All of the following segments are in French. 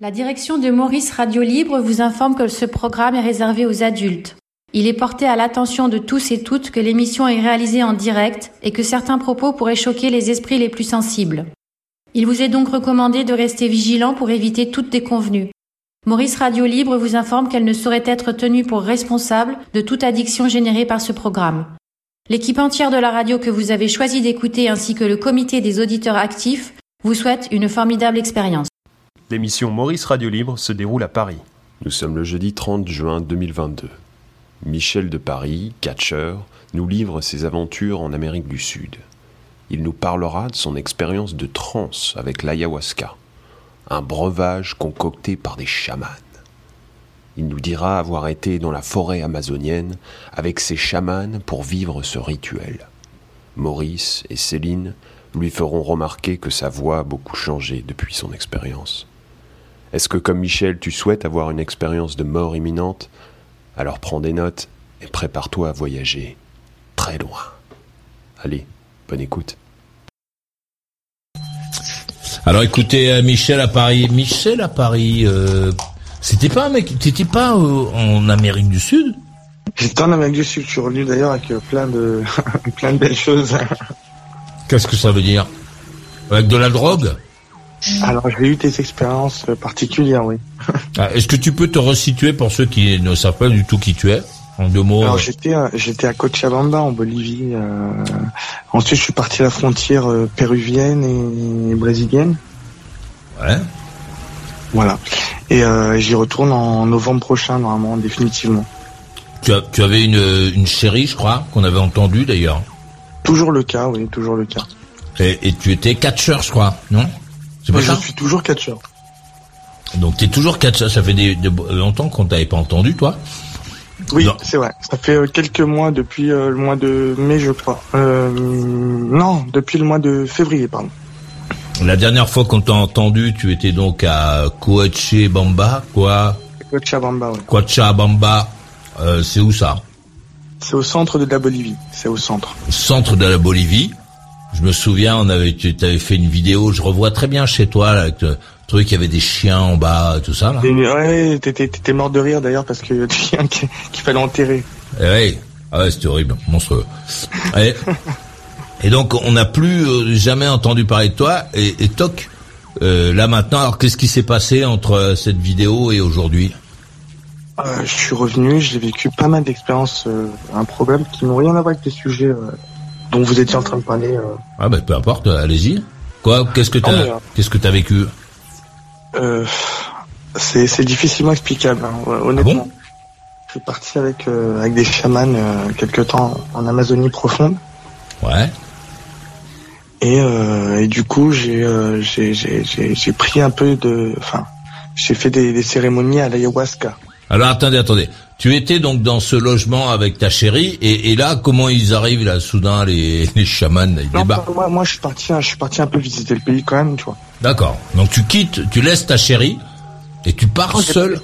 La direction de Maurice Radio Libre vous informe que ce programme est réservé aux adultes. Il est porté à l'attention de tous et toutes que l'émission est réalisée en direct et que certains propos pourraient choquer les esprits les plus sensibles. Il vous est donc recommandé de rester vigilant pour éviter toute déconvenue. Maurice Radio Libre vous informe qu'elle ne saurait être tenue pour responsable de toute addiction générée par ce programme. L'équipe entière de la radio que vous avez choisi d'écouter ainsi que le comité des auditeurs actifs vous souhaite une formidable expérience. L'émission Maurice Radio Libre se déroule à Paris. Nous sommes le jeudi 30 juin 2022. Michel de Paris, catcheur, nous livre ses aventures en Amérique du Sud. Il nous parlera de son expérience de transe avec l'ayahuasca, un breuvage concocté par des chamans. Il nous dira avoir été dans la forêt amazonienne avec ses chamans pour vivre ce rituel. Maurice et Céline lui feront remarquer que sa voix a beaucoup changé depuis son expérience. Est-ce que comme Michel, tu souhaites avoir une expérience de mort imminente? Alors prends des notes et prépare-toi à voyager très loin. Allez, bonne écoute. Alors écoutez, euh, Michel à Paris. Michel à Paris, euh, c'était pas un mec, t'étais pas euh, en Amérique du Sud? J'étais en Amérique du Sud, je suis revenu d'ailleurs avec plein de plein de belles choses. Qu'est-ce que ça veut dire? Avec de la drogue? Alors j'ai eu des expériences particulières, oui. Ah, Est-ce que tu peux te resituer pour ceux qui ne savent pas du tout qui tu es En deux mots. Alors j'étais à- j'étais à Cochabamba en Bolivie. euh, Ensuite je suis parti à la frontière euh, péruvienne et brésilienne. Ouais. Voilà. Et euh, j'y retourne en novembre prochain normalement, définitivement. Tu, as- tu avais une, une chérie, je crois, qu'on avait entendu d'ailleurs. Toujours le cas, oui, toujours le cas. Et, et tu étais catcheur, je crois, non? C'est pas Mais je ça suis toujours catcheur. Donc t'es toujours catcheur. Ça fait des, de- longtemps qu'on t'avait pas entendu, toi. Oui, Non. c'est vrai. Ça fait euh, quelques mois depuis euh, le mois de mai, je crois. Euh, non, depuis le mois de février, pardon. La dernière fois qu'on t'a entendu, tu étais donc à Coachabamba, quoi? Cochabamba, oui. Coachabamba, euh, c'est où ça? C'est au centre de la Bolivie. C'est au centre. Centre de la Bolivie. Je me souviens, on avait, tu avais fait une vidéo, je revois très bien chez toi, là, avec le truc, il y avait des chiens en bas, tout ça, là. Et, ouais, t'étais, mort de rire d'ailleurs parce qu'il y a des chiens qui- qu'il fallait enterrer. Eh ouais. Ah ouais, c'était horrible, monstrueux. Et, et donc, on n'a plus euh, jamais entendu parler de toi. Et, et toc, euh, là maintenant, alors qu'est-ce qui s'est passé entre euh, cette vidéo et aujourd'hui? Je suis revenu, j'ai vécu pas mal d'expériences, un problème qui n'ont rien à voir avec les sujets dont vous étiez en train de parler. euh. Ah ben peu importe, allez-y. Quoi Qu'est-ce que Non, t'as mais, euh, Qu'est-ce que t'as vécu? Euh, c'est, c'est difficilement explicable, hein, ouais, honnêtement. je suis parti avec, euh, avec des chamans euh, quelque temps en Amazonie profonde. Ouais. Et, euh, et du coup, j'ai, euh, j'ai, j'ai, j'ai, j'ai pris un peu de... Enfin, j'ai fait des, des cérémonies à l'ayahuasca. Alors attendez, attendez. Tu étais donc dans ce logement avec ta chérie et, et là, comment ils arrivent là soudain les, les chamans ils Non, débarquent moi, moi, je suis parti, hein, je suis parti un peu visiter le pays quand même, tu vois. D'accord. Donc tu quittes, tu laisses ta chérie et tu pars seul.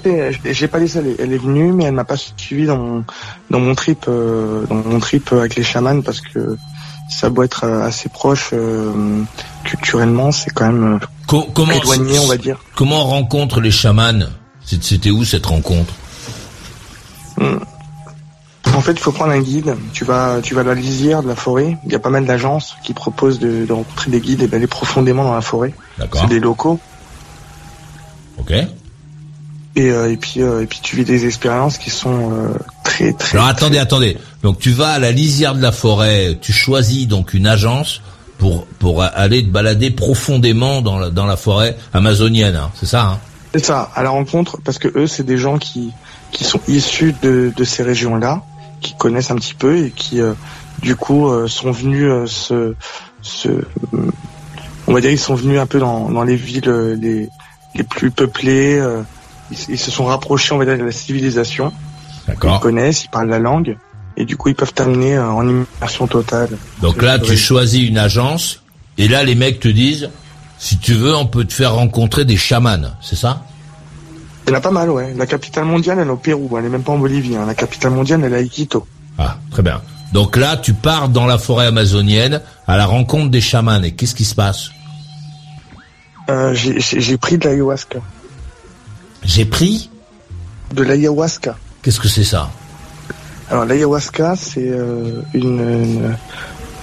j'ai- pas laissé aller. Elle est venue, mais elle m'a pas suivi dans mon dans mon trip euh, dans mon trip avec les chamans parce que ça doit être euh, assez proche euh, culturellement, c'est quand même euh, Co- comment éloigné, on va dire. Comment on rencontre les chamans? C'était où cette rencontre? En fait, il faut prendre un guide. Tu vas tu vas à la lisière de la forêt. Il y a pas mal d'agences qui proposent de, de rencontrer des guides et d'aller profondément dans la forêt. D'accord. C'est des locaux. Ok. Et, euh, et puis euh, et puis tu vis des expériences qui sont euh, très très. Alors attendez, attendez. Donc tu vas à la lisière de la forêt, tu choisis donc une agence pour pour aller te balader profondément dans la, dans la forêt amazonienne, hein, c'est ça hein? C'est ça, à la rencontre, parce que eux, c'est des gens qui, qui sont issus de, de ces régions-là, qui connaissent un petit peu et qui, euh, du coup, euh, sont venus euh, se, se, on va dire, ils sont venus un peu dans, dans les villes euh, les, les plus peuplées. euh, ils, ils se sont rapprochés, on va dire, de la civilisation. Ils connaissent, ils parlent la langue, et du coup, ils peuvent t'amener euh, en immersion totale. Donc là, tu choisis une agence et là, les mecs te disent, si tu veux, on peut te faire rencontrer des chamans, c'est ça? Il y en a pas mal, ouais. La capitale mondiale, elle est au Pérou, elle est même pas en Bolivie. hein. La capitale mondiale, elle est à Iquito. Ah, très bien. Donc là, tu pars dans la forêt amazonienne à la rencontre des chamans et qu'est-ce qui se passe? Euh, j'ai- pris de l'ayahuasca. J'ai pris? De l'ayahuasca. Qu'est-ce que c'est ça? Alors l'ayahuasca, c'est euh, une, une,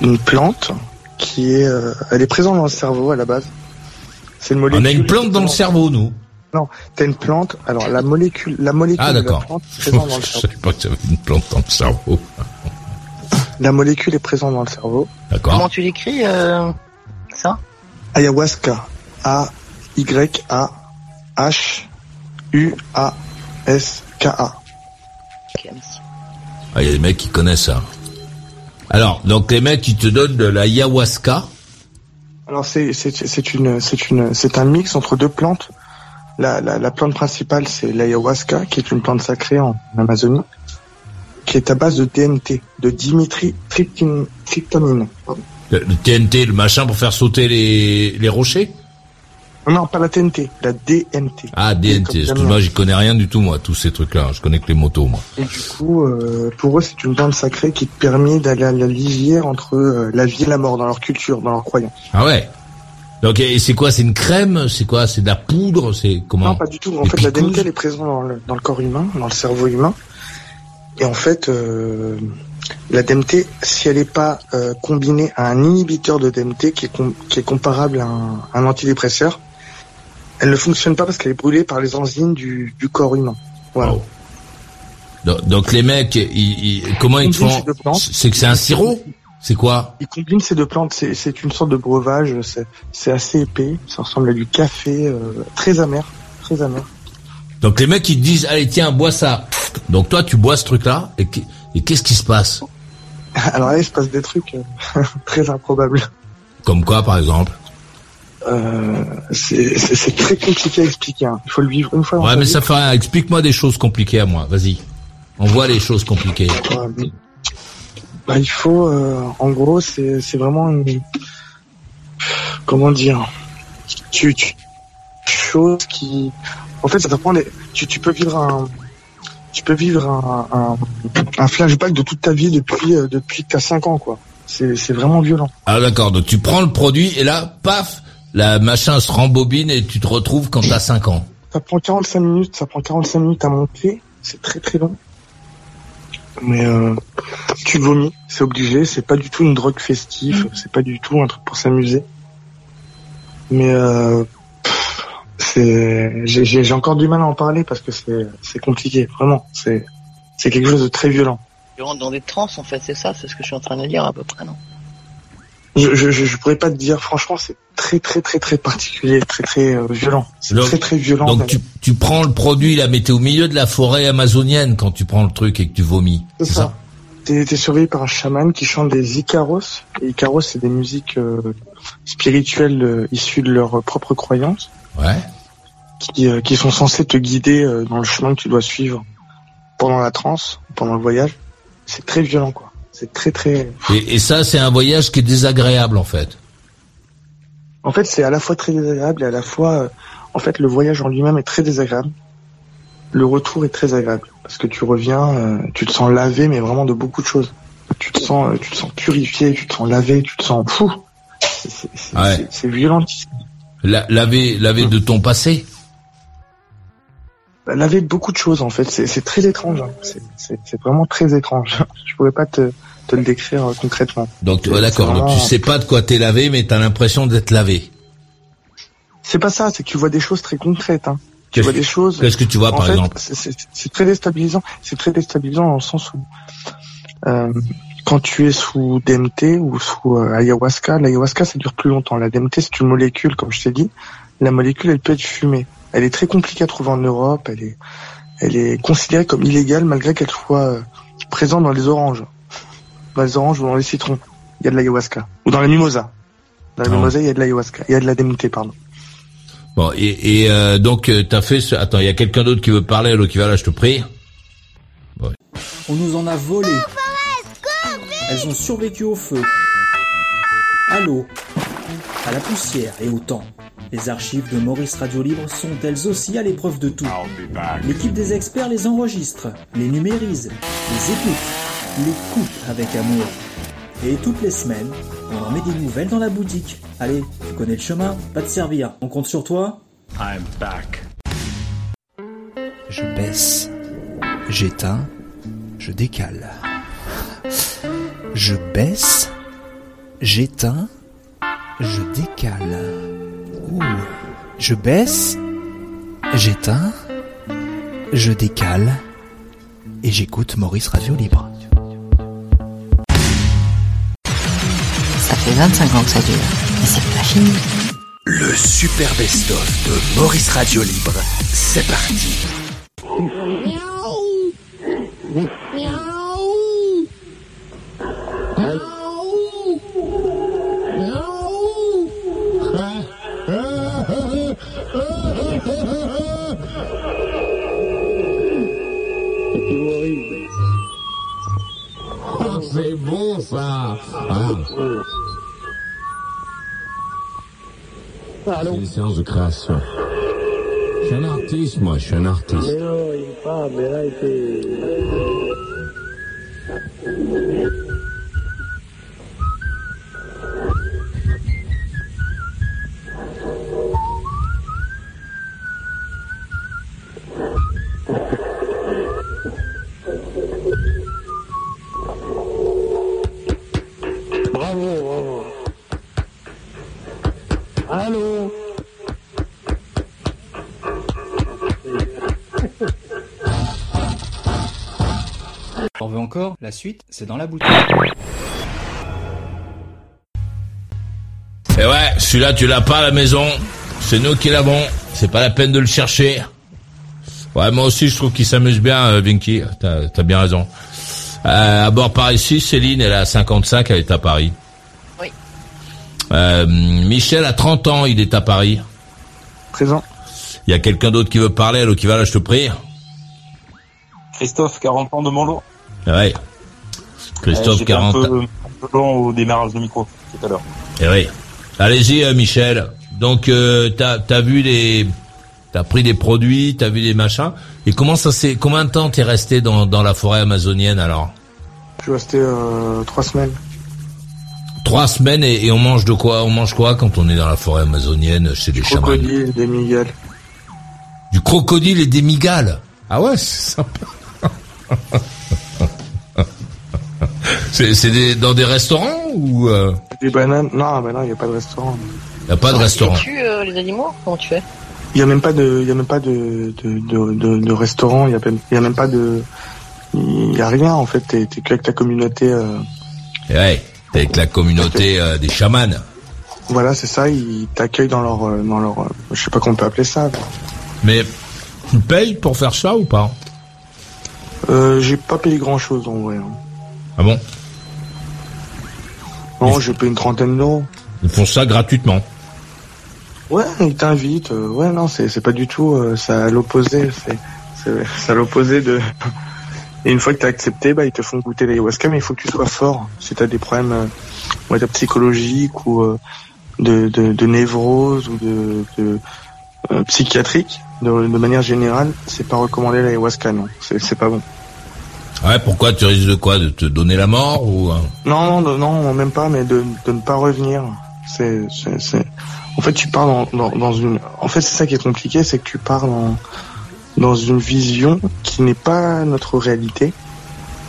une plante qui est, euh, elle est présente dans le cerveau à la base. C'est une On molécule. a une plante dans le cerveau, nous. Non, t'as une plante. Alors la molécule, la molécule Ah, de la plante est présente dans le Je cerveau. savais pas que j'avais une plante dans le cerveau. La molécule est présente dans le cerveau. D'accord. Comment tu l'écris, euh, ça? Ayahuasca. A Y A H U A S K A. Ok, merci. Ah, il y a des mecs qui connaissent ça. Alors, donc les mecs qui te donnent de la ayahuasca. Alors c'est c'est c'est une c'est une c'est un mix entre deux plantes. La la, la plante principale c'est l'ayahuasca qui est une plante sacrée en Amazonie qui est à base de DMT, de Dimitri tryptamine. Le, le TNT, le machin pour faire sauter les, les rochers? Non, pas la TNT, la DMT. Ah, DNT. Excuse-moi, j'y connais rien du tout, moi, tous ces trucs-là. Je connais que les motos, moi. Et du coup, euh, pour eux, c'est une plante sacrée qui te permet d'aller à la lisière entre euh, la vie et la mort dans leur culture, dans leur croyance. Ah ouais? Donc, et c'est quoi? C'est une crème? C'est quoi? C'est de la poudre? C'est comment? Non, pas du tout. En fait, la DMT, elle est présente dans le, dans le corps humain, dans le cerveau humain. Et en fait, euh, la DMT, si elle n'est pas euh, combinée à un inhibiteur de DMT qui est, com- qui est comparable à un, un antidépresseur, elle ne fonctionne pas parce qu'elle est brûlée par les enzymes du, du corps humain. Voilà. Wow. donc, donc, les mecs, ils, ils- comment ils font? C'est que c'est un sirop? C'est quoi Ils combinent ces deux plantes. C'est, une sorte de breuvage. C'est, assez épais. Ça ressemble à du café, euh, très amer, très amer. Donc les mecs ils te disent allez tiens bois ça. Donc toi tu bois ce truc-là et, qu- et qu'est-ce qui se passe Alors là, il se passe des trucs euh, très improbables. Comme quoi par exemple Euh, c'est, très compliqué à expliquer. hein. Il faut le vivre une fois. Ouais mais vie. ça fait rien. Explique-moi des choses compliquées à moi. Vas-y. On voit les choses compliquées. Bah, il faut, euh, en gros, c'est, c'est vraiment une, comment dire, tu, tu, chose qui, en fait, ça t'apprend des, tu, tu peux vivre un, tu peux vivre un, un, un flashback de toute ta vie depuis, euh, depuis que t'as 5 ans, quoi. C'est, c'est vraiment violent. Ah d'accord. Donc tu prends le produit et là paf la machin se rembobine et tu te retrouves quand t'as 5 ans. Ça prend 45 minutes, ça prend 45 minutes à monter, c'est très très long. Mais euh, tu vomis, c'est obligé, c'est pas du tout une drogue festive, c'est pas du tout un truc pour s'amuser. Mais euh, c'est, j'ai, encore du mal à en parler parce que c'est, c'est compliqué, vraiment. C'est, c'est quelque chose de très violent. Tu rentres dans des trans, en fait, c'est ça, c'est ce que je suis en train de dire à peu près, non? Je, je, je, pourrais pas te dire, franchement, c'est très très très très particulier, très très euh, violent. C'est très très violent. Donc tu, tu prends le produit là, mais t'es au milieu de la forêt amazonienne quand tu prends le truc et que tu vomis. C'est ça? T'es t'es surveillé par un chaman qui chante des Icaros. Et Icaros, c'est des musiques euh, spirituelles euh, issues de leurs propres croyances, Ouais. qui, euh, qui sont censées te guider euh, dans le chemin que tu dois suivre pendant la transe, pendant le voyage. C'est très violent, quoi. C'est très très. Et, et ça c'est un voyage qui est désagréable en fait. En fait, c'est à la fois très désagréable et à la fois, euh, en fait, le voyage en lui-même est très désagréable. Le retour est très agréable parce que tu reviens, euh, tu te sens lavé, mais vraiment de beaucoup de choses. Tu te sens, euh, tu te sens purifié, tu te sens lavé, tu te sens fou. C'est- Ouais. violentissime. La, laver laver de ton passé? Bah, laver de beaucoup de choses en fait. C'est très étrange. hein. C'est vraiment très étrange. Je pourrais pas te, te le décrire euh, concrètement. Donc ouais, d'accord. Donc tu vraiment- sais pas de quoi t'es lavé, mais t'as l'impression d'être lavé. C'est pas ça. C'est que tu vois des choses très concrètes. Hein. Tu vois des choses. Qu'est-ce que tu vois en par fait, exemple c'est- très déstabilisant. C'est très déstabilisant dans le sens où euh, quand tu es sous DMT ou sous euh, ayahuasca, l'ayahuasca ça dure plus longtemps. La DMT c'est une molécule, comme je t'ai dit. La molécule elle peut être fumée. Elle est très compliquée à trouver en Europe. Elle est, elle est considérée comme illégale malgré qu'elle soit présente dans les oranges, dans les oranges ou dans les citrons. Il y a de l'ayahuasca ou dans la mimosa. Dans la Ah. mimosa il y a de l'ayahuasca. Il y a de la DMT pardon. Bon et, et euh, donc euh, t'as fait ce... Attends, il y a quelqu'un d'autre qui veut parler. L'autre qui va là, je te prie. On nous en a volé. Elles ont survécu au feu, à l'eau, à la poussière et au temps. Les archives de Maurice Radio Libre sont elles aussi à l'épreuve de tout. L'équipe des experts les enregistre, les numérise, les écoute, les coupe avec amour. Et toutes les semaines, on en met des nouvelles dans la boutique. Allez, tu connais le chemin, pas te servir. On compte sur toi je baisse, j'éteins, je décale. Je baisse, j'éteins, je décale. Ouh. Je baisse, j'éteins, je décale et j'écoute Maurice Radio Libre. Fait 25 ans que ça dure, mais c'est pas fini. Le super best-of de Maurice Radio Libre, c'est parti. C'est bon ça ah. C'est une séance de création. Je suis un artiste, moi, je suis un artiste. Mais non, il parle, mais là, il fait... encore La suite, c'est dans la boutique. Et ouais, celui-là tu l'as pas à la maison. C'est nous qui l'avons. C'est pas la peine de le chercher. Ouais, moi aussi je trouve qu'il s'amuse bien, euh, Vinky. T'as as bien raison. Euh, à bord par ici, Céline, elle à 55, elle est à Paris. Oui. Euh, Michel a 30 ans, il est à Paris. Présent. Il y a quelqu'un d'autre qui veut parler, alors qui va là, je te prie? Christophe, 40 ans de Montlo. Ouais. Christophe, Euh, j'étais 40 un ans. peu, un peu long au démarrage du micro tout à l'heure. Eh oui. Allez-y, euh, Michel. Donc, euh, t'as as vu les, t'as pris des produits, t'as vu des machins. Et comment ça s'est, combien de temps t'es resté dans, dans la forêt amazonienne alors? Je suis resté euh, trois semaines. Trois semaines et, et on mange de quoi? On mange quoi quand on est dans la forêt amazonienne chez les chamans Crocodile, des migales. Du crocodile et des migales. Ah ouais, c'est sympa. c'est dans des restaurants ou euh, Des bananes. Non, bah non, il n'y a pas de restaurant. y a pas de restaurant Tu euh, les animaux Comment tu fais? Il n'y a même pas de, il y a même pas de, de, de, de, de restaurant. Il n'y a, même- il y a même pas de, il y a rien en fait. T'es, t'es que avec ta communauté. euh, Eh Ouais, t'es avec la communauté euh, des chamans. voilà, c'est ça. Ils t'accueillent dans leur, euh, dans leur, je sais pas comment on peut appeler ça. Mais tu payes pour faire ça ou pas? Euh, j'ai pas payé grand chose en vrai. hein. Ah bon Non, j'ai payé une trentaine d'euros. Ils font ça gratuitement. Ouais, ils t'invitent. euh, ouais, non, c'est pas du tout. euh, ça à l'opposé. C'est à l'opposé de. Et une fois que t'as accepté, bah ils te font goûter l'ayahuasca, mais il faut que tu sois fort. Si t'as des problèmes, euh, psychologiques ou euh, de, de de névrose ou de, de euh, psychiatrique, de, de manière générale, c'est pas recommandé l'ayahuasca, non. C'est pas bon. Ouais, pourquoi tu risques de quoi De te donner la mort ou euh Non, non, non, même pas, mais de, de ne pas revenir. C'est, c'est, c'est. En fait, tu pars dans, dans, dans une. En fait, c'est ça qui est compliqué, c'est que tu pars dans, dans une vision qui n'est pas notre réalité,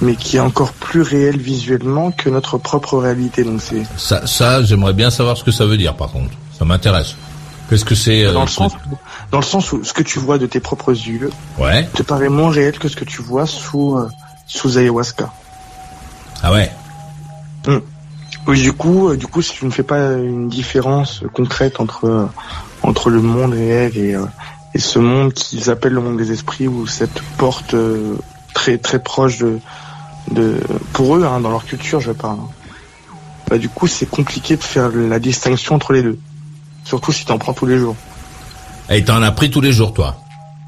mais qui est encore plus réelle visuellement que notre propre réalité. Donc c'est. Ça, ça j'aimerais bien savoir ce que ça veut dire par contre. Ça m'intéresse. Qu'est-ce que c'est euh, Dans le sens, où- dans le sens où ce que tu vois de tes propres yeux Ouais. te paraît moins réel que ce que tu vois sous euh, sous ayahuasca. Ah ouais. Oui, du coup, euh, du coup, si tu ne fais pas une différence concrète entre euh, entre le monde réel et euh, et ce monde qu'ils appellent le monde des esprits ou cette porte très très proche de de pour eux hein, dans leur culture, je parle. hein. Bah du coup, c'est compliqué de faire la distinction entre les deux. Surtout si t'en prends tous les jours. Et t'en as pris tous les jours, toi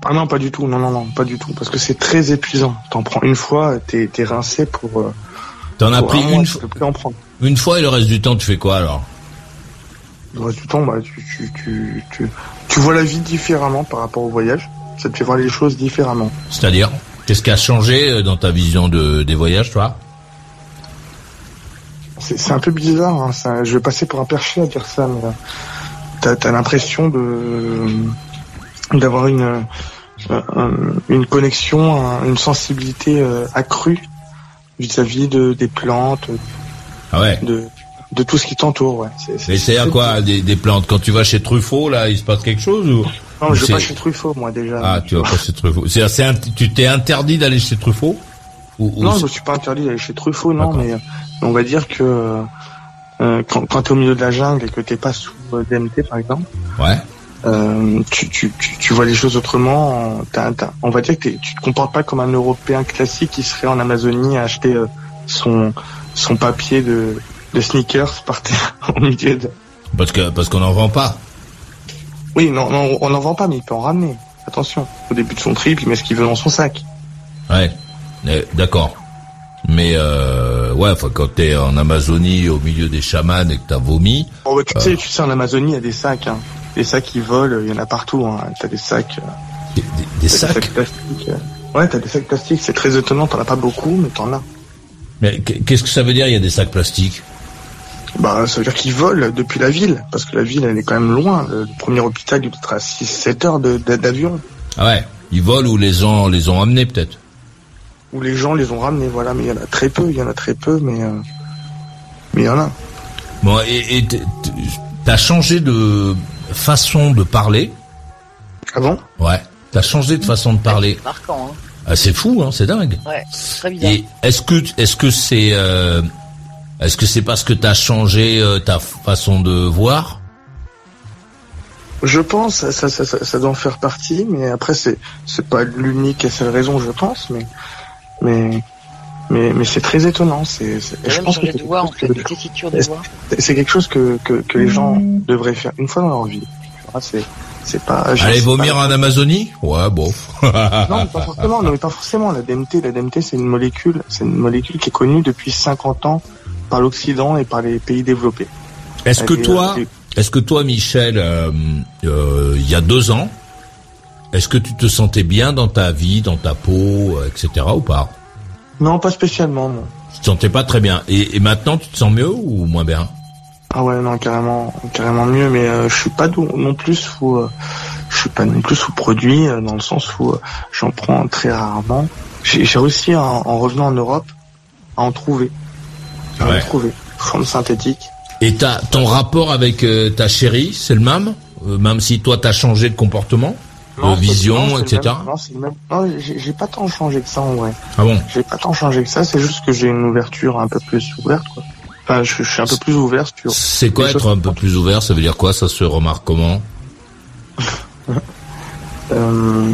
Ah non, pas du tout. Non, non, non, pas du tout. Parce que c'est très épuisant. T'en prends une fois, t'es rincé pour. euh, T'en as pris un une, fois- une fois et le reste du temps, tu fais quoi alors? Le reste du temps, bah, tu, tu, tu, tu, tu vois la vie différemment par rapport au voyage. Ça te fait voir les choses différemment. C'est-à-dire? Qu'est-ce qui a changé euh, dans ta vision de, des voyages, toi? C'est un peu bizarre. Hein, ça, je vais passer pour un perché à dire ça, mais euh, t'as as, l'impression de d'avoir une une connexion, un- une sensibilité euh, accrue vis-à-vis de des plantes, Ah ouais. de de tout ce qui t'entoure. Ouais. C'est- Mais à quoi des, des plantes? Quand tu vas chez Truffaut, là, il se passe quelque chose ou? Non, je C'est- vais pas chez Truffaut, moi déjà. Ah, tu vas pas chez Truffaut. C'est tu t'es interdit d'aller chez Truffaut? Ou, ou Non, je me suis pas interdit d'aller chez Truffaut, non, mais euh, on va dire que euh, euh, quand, quand t'es au milieu de la jungle et que t'es pas sous euh, DMT, par exemple, Ouais. Euh, tu, tu, tu, vois les choses autrement. On va dire que tu te comportes pas comme un Européen classique qui serait en Amazonie à acheter euh, son son papier de, de sneakers par terre au milieu de. Parce que parce qu'on n'en vend pas. Oui, non, non, on n'en vend pas, mais il peut en ramener. Attention, au début de son trip, il met ce qu'il veut dans son sac. Ouais. Eh, D'accord. Mais euh, ouais, enfin quand t'es en Amazonie au milieu des chamans et que t'as vomi. Bon, bah, tu Euh. sais, tu sais, en Amazonie, il y a des sacs. Hein. Les sacs qui volent, il y en a partout. Hein. T'as des sacs. euh, Des, sacs. plastiques. euh. Ouais, t'as des sacs plastiques. C'est très étonnant. T'en as pas beaucoup, mais t'en as. Mais qu'est-ce que ça veut dire Il y a des sacs plastiques? Bah, ça veut dire qu'ils volent depuis la ville, parce que la ville, elle est quand même loin. Le, premier hôpital, il doit être à 6-7 heures d'avion. Ah ouais. Ils volent ou les gens les ont amenés peut-être? Où les gens les ont ramenés, voilà. Mais il y en a très peu, il y en a très peu, mais euh, mais il y en a. Bon, et t'as changé de façon de parler. Ah bon? Ouais. T'as changé de façon de parler. Marquant, hein. Ah, c'est fou, hein, c'est dingue. Ouais, très bizarre. Et est-ce que est-ce que c'est euh, est-ce que c'est parce que t'as changé euh, ta façon de voir? Je pense, ça, ça, ça, ça doit en faire partie, mais après c'est c'est pas l'unique et seule raison, je pense, mais mais mais, mais c'est très étonnant. C'est je pense que c'est de voix, en quelque fait, chose que- tessiture de voix. c'est quelque chose que, que que les gens devraient faire une fois dans leur vie. Tu vois, C'est c'est pas. Aller vomir pas- en Amazonie? Ouais, bon. Non, mais pas forcément. Non, mais pas forcément. La DMT, la DMT, c'est une molécule, c'est une molécule qui est connue depuis 50 ans par l'Occident et par les pays développés. Est-ce que toi, euh, est-ce que toi, Michel, euh, euh, il y a deux ans, est-ce que tu te sentais bien dans ta vie, dans ta peau, etc. ou pas? Non, pas spécialement. Non. Tu te sentais pas très bien. Et, et maintenant, tu te sens mieux ou moins bien? Ah ouais, non, carrément, carrément mieux. Mais euh, je suis pas non plus sous, euh, je suis pas non plus sous produit euh, dans le sens où euh, j'en prends très rarement. J'ai réussi en, en revenant en Europe à en trouver, à Ouais. en trouver, forme synthétique. Et t'as, ton rapport avec euh, ta chérie, c'est le même? Euh, Même si toi, t'as changé de comportement? Non, vision, non, etc. même- Non, c'est le même. Non, j'ai j'ai pas tant changé que ça en vrai. Ah bon J'ai pas tant changé que ça, c'est juste que j'ai une ouverture un peu plus ouverte, quoi. Enfin, je, je suis un peu plus ouvert sur. C'est quoi être un peu plus ouvert? Ça veut dire quoi Ça se remarque comment? Euh,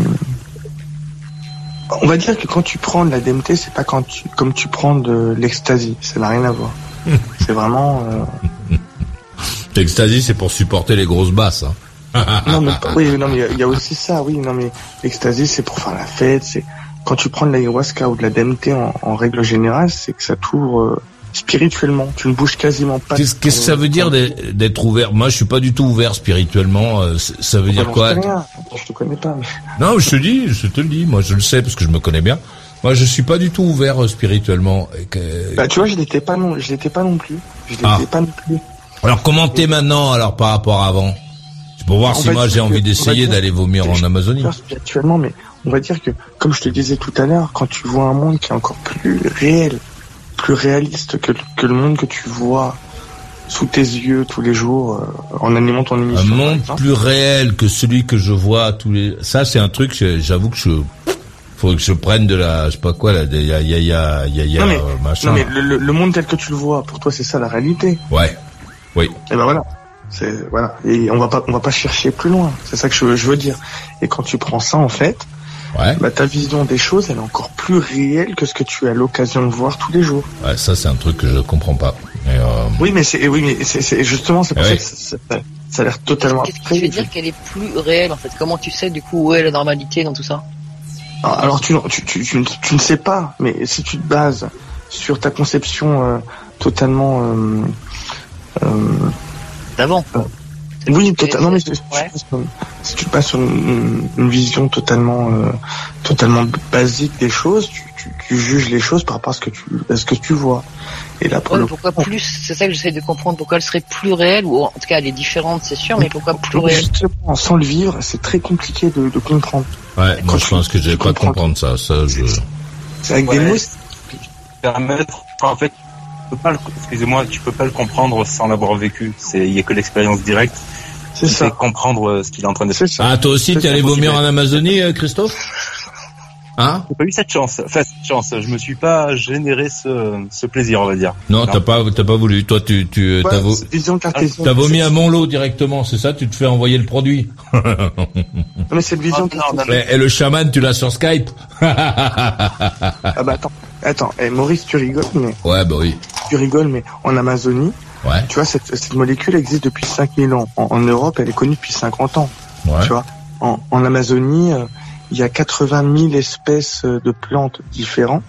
On va dire que quand tu prends de la DMT, c'est pas quand tu, comme tu prends de l'ecstasy, ça n'a rien à voir. c'est vraiment. euh, L'ecstasy, c'est pour supporter les grosses basses. Hein. Non mais oui, non mais il y a- il y, a aussi ça, oui, non mais l'ecstasy c'est pour faire la fête, c'est quand tu prends de l'ayahuasca ou de la DMT en, en règle générale, c'est que ça t'ouvre euh, spirituellement. Tu ne bouges quasiment pas. Qu'est-ce que ça veut dire d'être ouvert? Moi, je suis pas du tout ouvert spirituellement. euh, Ça veut dire quoi. Je te connais pas. Non, je te dis, je te le dis. Moi, je le sais parce que je me connais bien. Moi, je suis pas du tout ouvert euh, spirituellement. Bah, tu vois, je l'étais pas non, je l'étais pas non plus. Je l'étais Ah. pas non plus. Alors, comment t'es maintenant alors par rapport à avant? C'est pour voir On si moi j'ai envie d'essayer d'aller vomir en Amazonie. Pas spirituellement, mais on va dire que, comme je te disais tout à l'heure, quand tu vois un monde qui est encore plus réel, plus réaliste que, que le monde que tu vois sous tes yeux tous les jours euh, en animant ton Un émission. par monde plus réel que celui que je vois tous les. Ça, c'est un truc. J'avoue que je. Faut que je prenne de la, je sais pas quoi là, des ya ya ya ya ya non mais, machin. non mais le, le- le monde tel que tu le vois, pour toi c'est ça la réalité. Ouais. Oui. Et ben voilà. C'est voilà. Et on va pas on va pas chercher plus loin. C'est ça que je, veux- je veux dire. Et quand tu prends ça en fait, Ouais. bah, ta vision des choses elle est encore plus réelle que ce que tu as l'occasion de voir tous les jours. Ouais, ça c'est un truc que je comprends pas. Et, euh, Oui mais c'est oui mais c'est c'est- justement c'est pour Ah ça que ça, a l'air totalement Qu'est-ce qui fait dire qu'elle est plus réelle en fait? Comment tu sais du coup où est la normalité dans tout ça? Alors alors, tu, tu, tu, tu, ne- tu ne sais pas, mais si tu te bases sur ta conception euh, totalement... Euh, euh, D'avant oui, totalement. Mais si, si Ouais. tu bases sur- si tu te bases sur une, une vision totalement, euh, totalement basique des choses, tu, tu, tu juges les choses par rapport à ce que tu, à ce que tu vois. Et là, pour Ouais, le mais pourquoi plus? C'est ça que j'essaie de comprendre. Pourquoi elle serait plus réelle ou en tout cas elle est différente, c'est sûr, mais pourquoi plus réelle? Justement, sans le vivre, c'est très compliqué de, de comprendre. Ouais, moi je pense que je vais pas comprendre ça. Ça, je. C'est avec des mots. Permettre, en fait, peux pas le- excusez-moi, tu peux pas le comprendre sans l'avoir vécu. C'est, il y a que l'expérience directe. C'est qui ça. fait comprendre euh, ce qu'il est en train de ça. Ah, toi aussi, t'es allé vomir en Amazonie, euh, Christophe? Hein? J'ai pas eu cette chance. Enfin, cette chance. Je me suis pas généré ce, ce plaisir, on va dire. Non, t'as pas, t'as pas voulu. Toi, tu, tu, t'as, Ouais, vo- cartésienne. t'as vomi à Montlot directement, c'est ça? Tu te fais envoyer le produit. Non, mais c'est vision Ah, non, non, cartésienne. et, et le chaman, tu l'as sur Skype Ah bah attends, attends. Eh, Maurice, tu rigoles, mais Ouais, bah oui. Tu rigoles, mais en Amazonie, Ouais, tu vois, cette, cette molécule existe depuis 5000 ans. En, en Europe, elle est connue depuis 50 ans. ouais. Tu vois, en, en Amazonie, euh, il y a 80 000 espèces euh, de plantes différentes.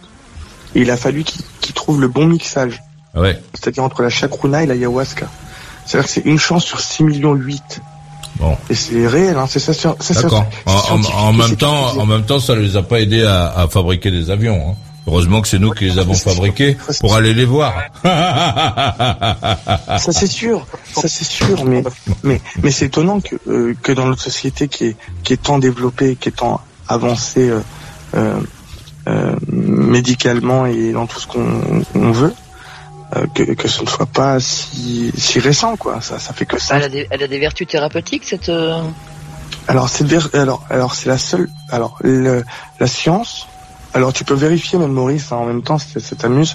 Et il a fallu qu'ils trouvent le bon mixage. Ouais. C'est-à-dire entre la chacruna et l'ayahuasca. C'est-à-dire que c'est une chance sur 6 millions 8. Bon. Et c'est réel, hein, c'est ça. D'accord. En, même temps, en même temps, ça les a pas aidés à, à fabriquer des avions. Hein. Heureusement que c'est nous qui les avons fabriqués pour aller les voir. Ça c'est sûr, ça c'est sûr, mais mais mais c'est étonnant que euh, que dans notre société qui est qui est tant développée, qui est tant avancée euh, euh, euh, médicalement et dans tout ce qu'on on veut, euh, que que ce ne soit pas si si récent quoi. Ça ça fait que ça. Elle a des, elle a des vertus thérapeutiques, cette. euh, Alors c'est ver- alors alors c'est la seule alors le- la science. Alors tu peux vérifier même Maurice hein, en même temps ça ça t'amuse.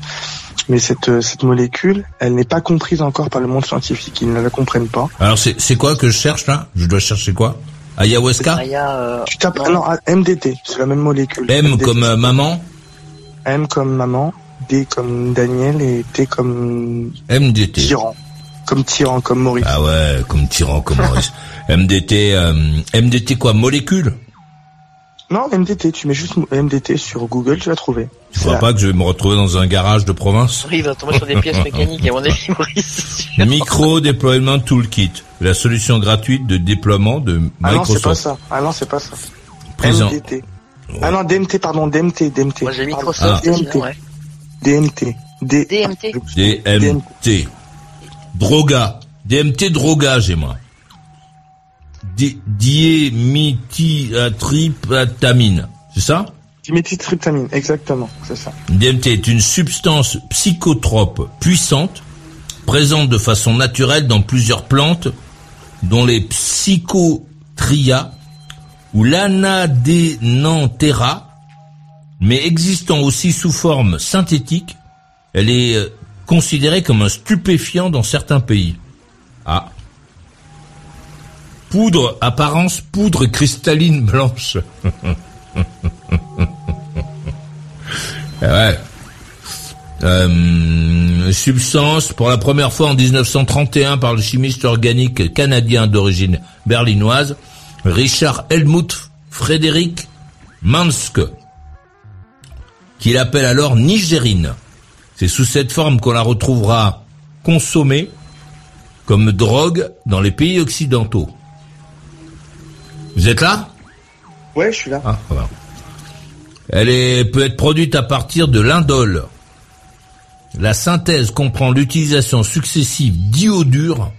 Mais cette euh, cette molécule, elle n'est pas comprise encore par le monde scientifique. Ils ne la comprennent pas. Alors c'est c'est quoi que je cherche là? Je dois chercher quoi? Ayahuasca? Aya, euh, Tu tapes, non. ah non, ah, MDT, c'est la même molécule. M MDT. comme euh, maman? M comme maman, D comme Daniel et T comme MDT. tyran. Comme tyran, comme Maurice. Ah ouais, comme tyran, comme Maurice. MDT, euh, MDT quoi? Molécule? Non, MDT, tu mets juste MDT sur Google, tu vas trouver. Tu crois pas que je vais me retrouver dans un garage de province Oui, il va tomber sur des pièces mécaniques, à mon avis, Maurice. Micro Deployment Toolkit, la solution gratuite de déploiement de Ah non, c'est pas Microsoft. ça. Ah non, c'est pas ça. Présent. MDT. Ah non, DMT, pardon, DMT, DMT. Moi, j'ai. Microsoft, Ah. ouais. DMT. D DMT. DMT. Droga. DMT droga, j'ai moi. Di- Diéméthylatriptamine. C'est ça? Diméthyltryptamine, exactement, c'est ça. DMT est une substance psychotrope puissante, présente de façon naturelle dans plusieurs plantes, dont les psychotria ou l'anadenantera, mais existant aussi sous forme synthétique, elle est euh, considérée comme un stupéfiant dans certains pays. Poudre, apparence poudre cristalline blanche. Ah ouais. Euh, substance pour la première fois en 1931 par le chimiste organique canadien d'origine berlinoise Richard Helmut Frédéric Manske, qu'il appelle alors nigérine. C'est sous cette forme qu'on la retrouvera consommée comme drogue dans les pays occidentaux. Vous êtes là? Ouais, je suis là. ah, voilà. Elle est, peut être produite à partir de l'indole. La synthèse comprend l'utilisation successive d'iodure,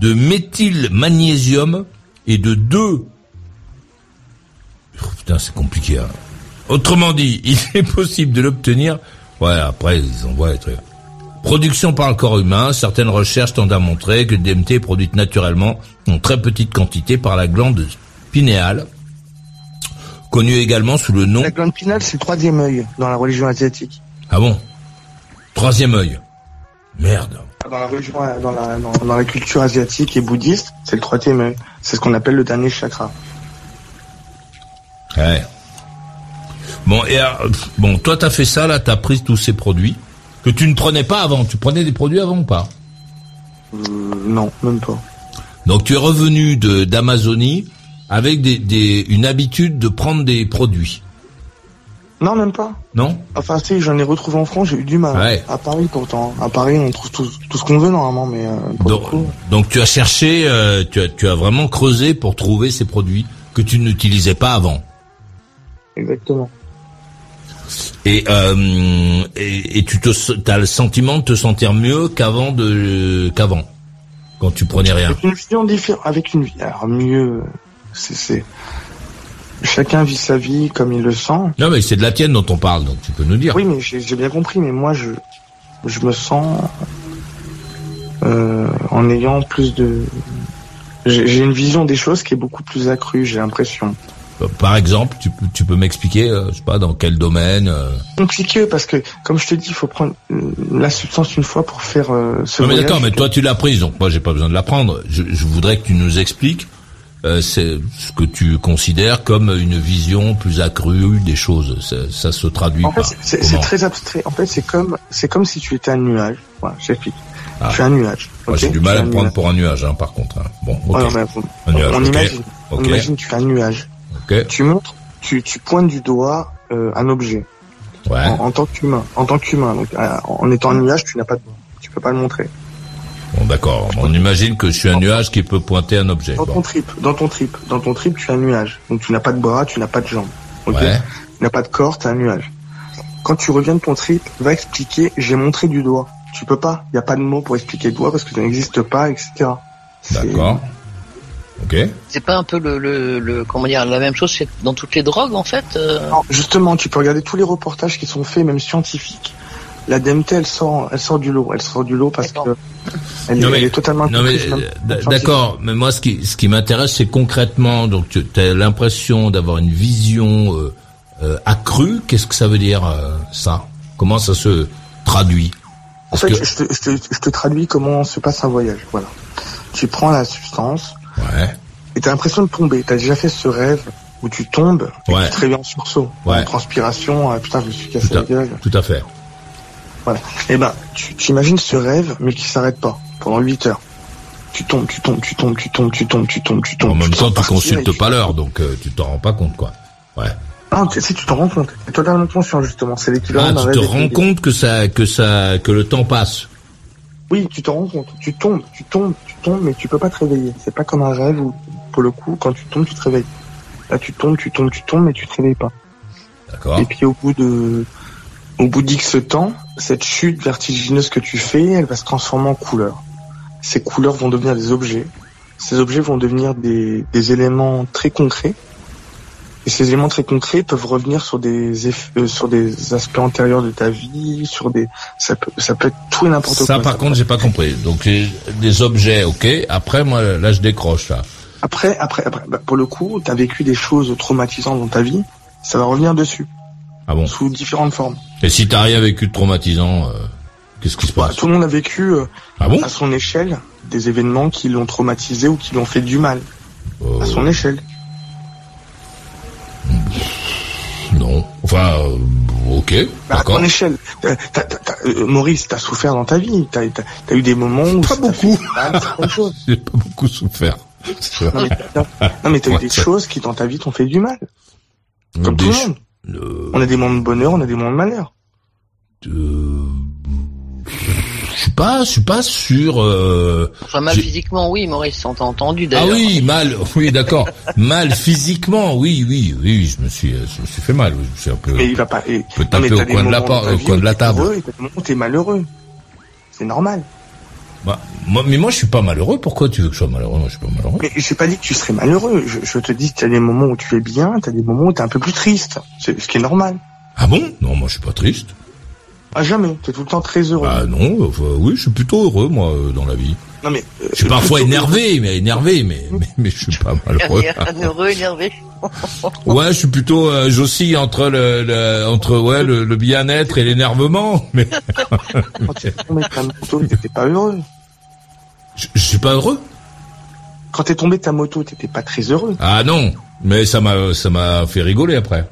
de méthylmagnésium et de deux... Oh, putain, c'est compliqué. hein. Autrement dit, il est possible de l'obtenir... Ouais, après, ils envoient les trucs. Production par le corps humain, certaines recherches tendent à montrer que le DMT est produite naturellement en très petite quantité par la glande pinéale, connue également sous le nom... La glande pinale, c'est le troisième œil dans la religion asiatique. Ah bon? Troisième œil. Merde. Dans la religion, dans la, dans, dans la culture asiatique et bouddhiste, c'est le troisième œil. C'est ce qu'on appelle le dernier chakra. Ouais. Bon, et pff, bon, toi t'as fait ça, là, t'as pris tous ces produits que tu ne prenais pas avant. Tu prenais des produits avant ou pas Euh, non, même pas. Donc tu es revenu de d'Amazonie avec des, des, une habitude de prendre des produits, Non, même pas. non Enfin, si, j'en ai retrouvé en France, j'ai eu du mal. Ouais. À Paris, pourtant. À Paris, on trouve tout, tout ce qu'on veut, normalement, mais euh, donc, donc tu as cherché, euh, tu, as, tu as vraiment creusé pour trouver ces produits que tu n'utilisais pas avant. Exactement. Et, euh, et, et tu te, as le sentiment de te sentir mieux qu'avant de qu'avant quand tu prenais rien? Avec une vision différente, avec une vie. Alors, mieux, c'est, chacun vit sa vie comme il le sent. Non, mais c'est de la tienne dont on parle, donc tu peux nous dire. Oui, mais j'ai bien compris, mais moi, je, je me sens euh, en ayant plus de. J'ai une vision des choses qui est beaucoup plus accrue, j'ai l'impression. Par exemple, tu, peux- tu peux m'expliquer, euh, je sais pas, dans quel domaine euh, Compliqué parce que, comme je te dis, il faut prendre euh, la substance une fois pour faire euh, ce Non, mais d'accord, mais toi tu l'as prise, donc moi j'ai pas besoin de la prendre. Je, je voudrais que tu nous expliques euh, c'est ce que tu considères comme une vision plus accrue des choses. Ça, ça se traduit En fait, par c'est- très abstrait. En fait, c'est comme, c'est comme si tu étais un nuage. Voilà, j'explique. Ah. Tu es un nuage. Moi ok? j'ai du mal es à me prendre nuage. pour un nuage, hein, par contre. hein. Bon, ok. Ouais, non, mais Un nuage, on ok. imagine. On imagine tu fais un nuage. Tu montres, tu, tu pointes du doigt euh, un objet. Ouais. En, en tant qu'humain. En tant qu'humain. Donc, euh, en étant un nuage, tu n'as pas de doigt. Tu peux pas le montrer. Bon, d'accord. On imagine que je suis un nuage qui peut pointer un objet. Dans Bon. ton trip, dans ton trip, dans ton trip, tu es un nuage. Donc tu n'as pas de bras, tu n'as pas de jambes. Ouais. Tu n'as pas de corps, tu es un nuage. Quand tu reviens de ton trip, va expliquer, j'ai montré du doigt. Tu peux pas. Il n'y a pas de mots pour expliquer doigt parce que ça n'existe pas, etc. D'accord. Ok. C'est pas un peu le, le, le comment dire la même chose dans toutes les drogues en fait. euh Non, justement, tu peux regarder tous les reportages qui sont faits, même scientifiques. La DMT, elle sort, elle sort du lot. Elle sort du lot parce que elle, est- Non, mais- elle est totalement Non mais euh, d'accord, mais moi ce qui ce qui m'intéresse c'est concrètement donc tu as l'impression d'avoir une vision euh, euh, accrue, qu'est-ce que ça veut dire euh, ça? Comment ça se traduit? En fait, que- je, te, je, te, je te traduis comment se passe un voyage. Voilà. Tu prends la substance Ouais. et t'as l'impression de tomber. T'as déjà fait ce rêve où tu tombes et Ouais. tu te réveilles en sursaut, Ouais. en transpiration. ah, putain, je me suis cassé Tout à, la gueule. tout à fait. Voilà. Et ben, tu, imagines ce rêve, mais qui s'arrête pas pendant 8 heures. Tu tombes, tu tombes, tu tombes, tu tombes, tu tombes, tu tombes, tu tombes. En même te temps, tu consultes pas l'heure, donc euh, tu t'en rends pas compte quoi. Ouais. Non, tu- si tu t'en rends compte, totalement conscient justement. C'est l'équivalent Ah, tu te rends compte que ça que ça que le temps passe. Oui, tu te rends compte. Tu tombes, tu tombes, tu tombes, mais tu peux pas te réveiller. C'est pas comme un rêve où, pour le coup, quand tu tombes, tu te réveilles. Là, tu tombes, tu tombes, tu tombes, mais tu te réveilles pas. D'accord. Et puis au bout de, au bout d'X temps, cette chute vertigineuse que tu fais, elle va se transformer en couleurs. Ces couleurs vont devenir des objets. Ces objets vont devenir des, des éléments très concrets. Et ces éléments très concrets peuvent revenir sur des eff- euh, sur des aspects antérieurs de ta vie, sur des, ça peut, ça peut être tout et n'importe quoi. Ça par contre j'ai pas compris. Donc j'ai des objets, ok. Après moi là je décroche là. Après, après, après, bah, pour le coup, t'as vécu des choses traumatisantes dans ta vie, ça va revenir dessus, Ah bon. sous différentes formes. Et si t'as rien vécu de traumatisant, euh, qu'est-ce qui se Bah, passe tout le monde a vécu euh, Ah bon à son échelle des événements qui l'ont traumatisé ou qui lui ont fait du mal Euh, à son échelle. Enfin, euh, ok. Bah, à ton échelle. T'as- t'as- euh, Maurice, t'as souffert dans ta vie. T'as as, eu des moments où pas beaucoup. J'ai pas beaucoup souffert. Non mais t'as eu des ça- choses qui dans ta vie t'ont fait du mal. Comme Des tout le monde. euh, On a des moments de bonheur, on a des moments de malheur. euh, je suis pas, je suis pas sûr. Euh... Enfin mal physiquement oui Maurice on t'a entendu Ah d'ailleurs. oui, mal. Oui, d'accord. mal physiquement. Oui, oui, oui. Je me suis, je me suis fait mal. oui, Je suis un peu. Mais il va pas. et- peut non, taper mais au coin de la dans ta au coin de la table. t'es malheureux. C'est normal. Bah, moi, mais moi, je suis pas malheureux. Pourquoi tu veux que je sois malheureux? Moi, je suis pas malheureux. Mais j'ai pas dit que tu serais malheureux. Je, je te dis que t'as des moments où tu es bien, t'as des moments où t'es un peu plus triste. C'est ce qui est normal. Ah bon? Non, moi, je suis pas triste. Ah jamais. T'es tout le temps très heureux. Ah non. enfin, oui, je suis plutôt heureux moi euh, dans la vie. non mais. euh, Je suis parfois énervé, mais énervé, mais mais, mais je suis pas malheureux. Un heureux énervé. Ouais, je suis plutôt euh, j'oscille entre le, le- entre ouais le, le bien-être et l'énervement, mais Quand t'es tombé de ta moto, t'étais pas heureux. je, je suis pas heureux. Quand t'es tombé de ta moto, t'étais pas très heureux. Ah non, mais ça m'a ça m'a fait rigoler après.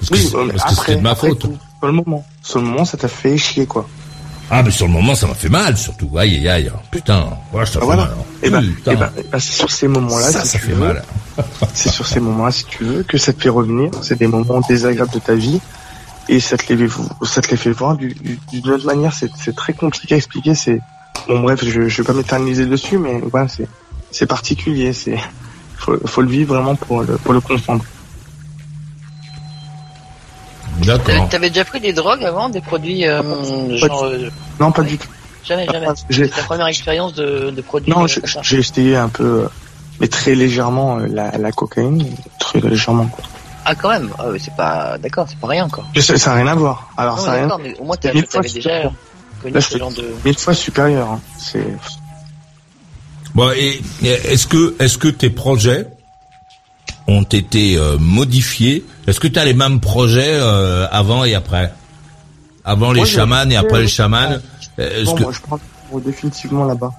Parce que, Oui, c'est- euh, parce que après, c'était de ma après faute. tout, sur le moment. Sur le moment, ça t'a fait chier, quoi. Ah mais sur le moment ça m'a fait mal surtout. Aïe aïe aïe. Putain, ouais, ça Ah, fait voilà. mal. hein. Et ben, Putain. et ben, et ben, c'est sur ces moments-là, ça si ça fait veux, mal. c'est sur ces moments-là, si tu veux, que ça te fait revenir. C'est des moments désagréables de ta vie. Et ça te les, ça te les fait voir du- du- d'une autre manière. C'est c'est très compliqué à expliquer. C'est, bon, bref, je, je vais pas m'éterniser dessus, mais voilà, c'est, c'est particulier. C'est, faut, faut le vivre vraiment pour le, pour le comprendre. D'accord. T'avais déjà pris des drogues avant, des produits euh, genre euh, Non, pas du tout. jamais jamais. C'est ta première expérience de, de produits. Non, euh, j'ai essayé un peu, euh, mais très légèrement, la, la cocaïne, truc légèrement. Quoi. Ah quand même, ah, c'est pas d'accord, c'est pas rien quoi. Mais Ça ça a rien à voir. Alors Non, ça a rien. mais au moins t'avais fois déjà connu Là, ce genre de. mille fois supérieur. hein. C'est Bon, et et est-ce que est-ce que tes projets ont été euh, modifiés Est-ce que tu as les mêmes projets euh, avant et après? Avant les j'ai- chamans et après les chamans Est-ce bon, que moi je prends définitivement là-bas.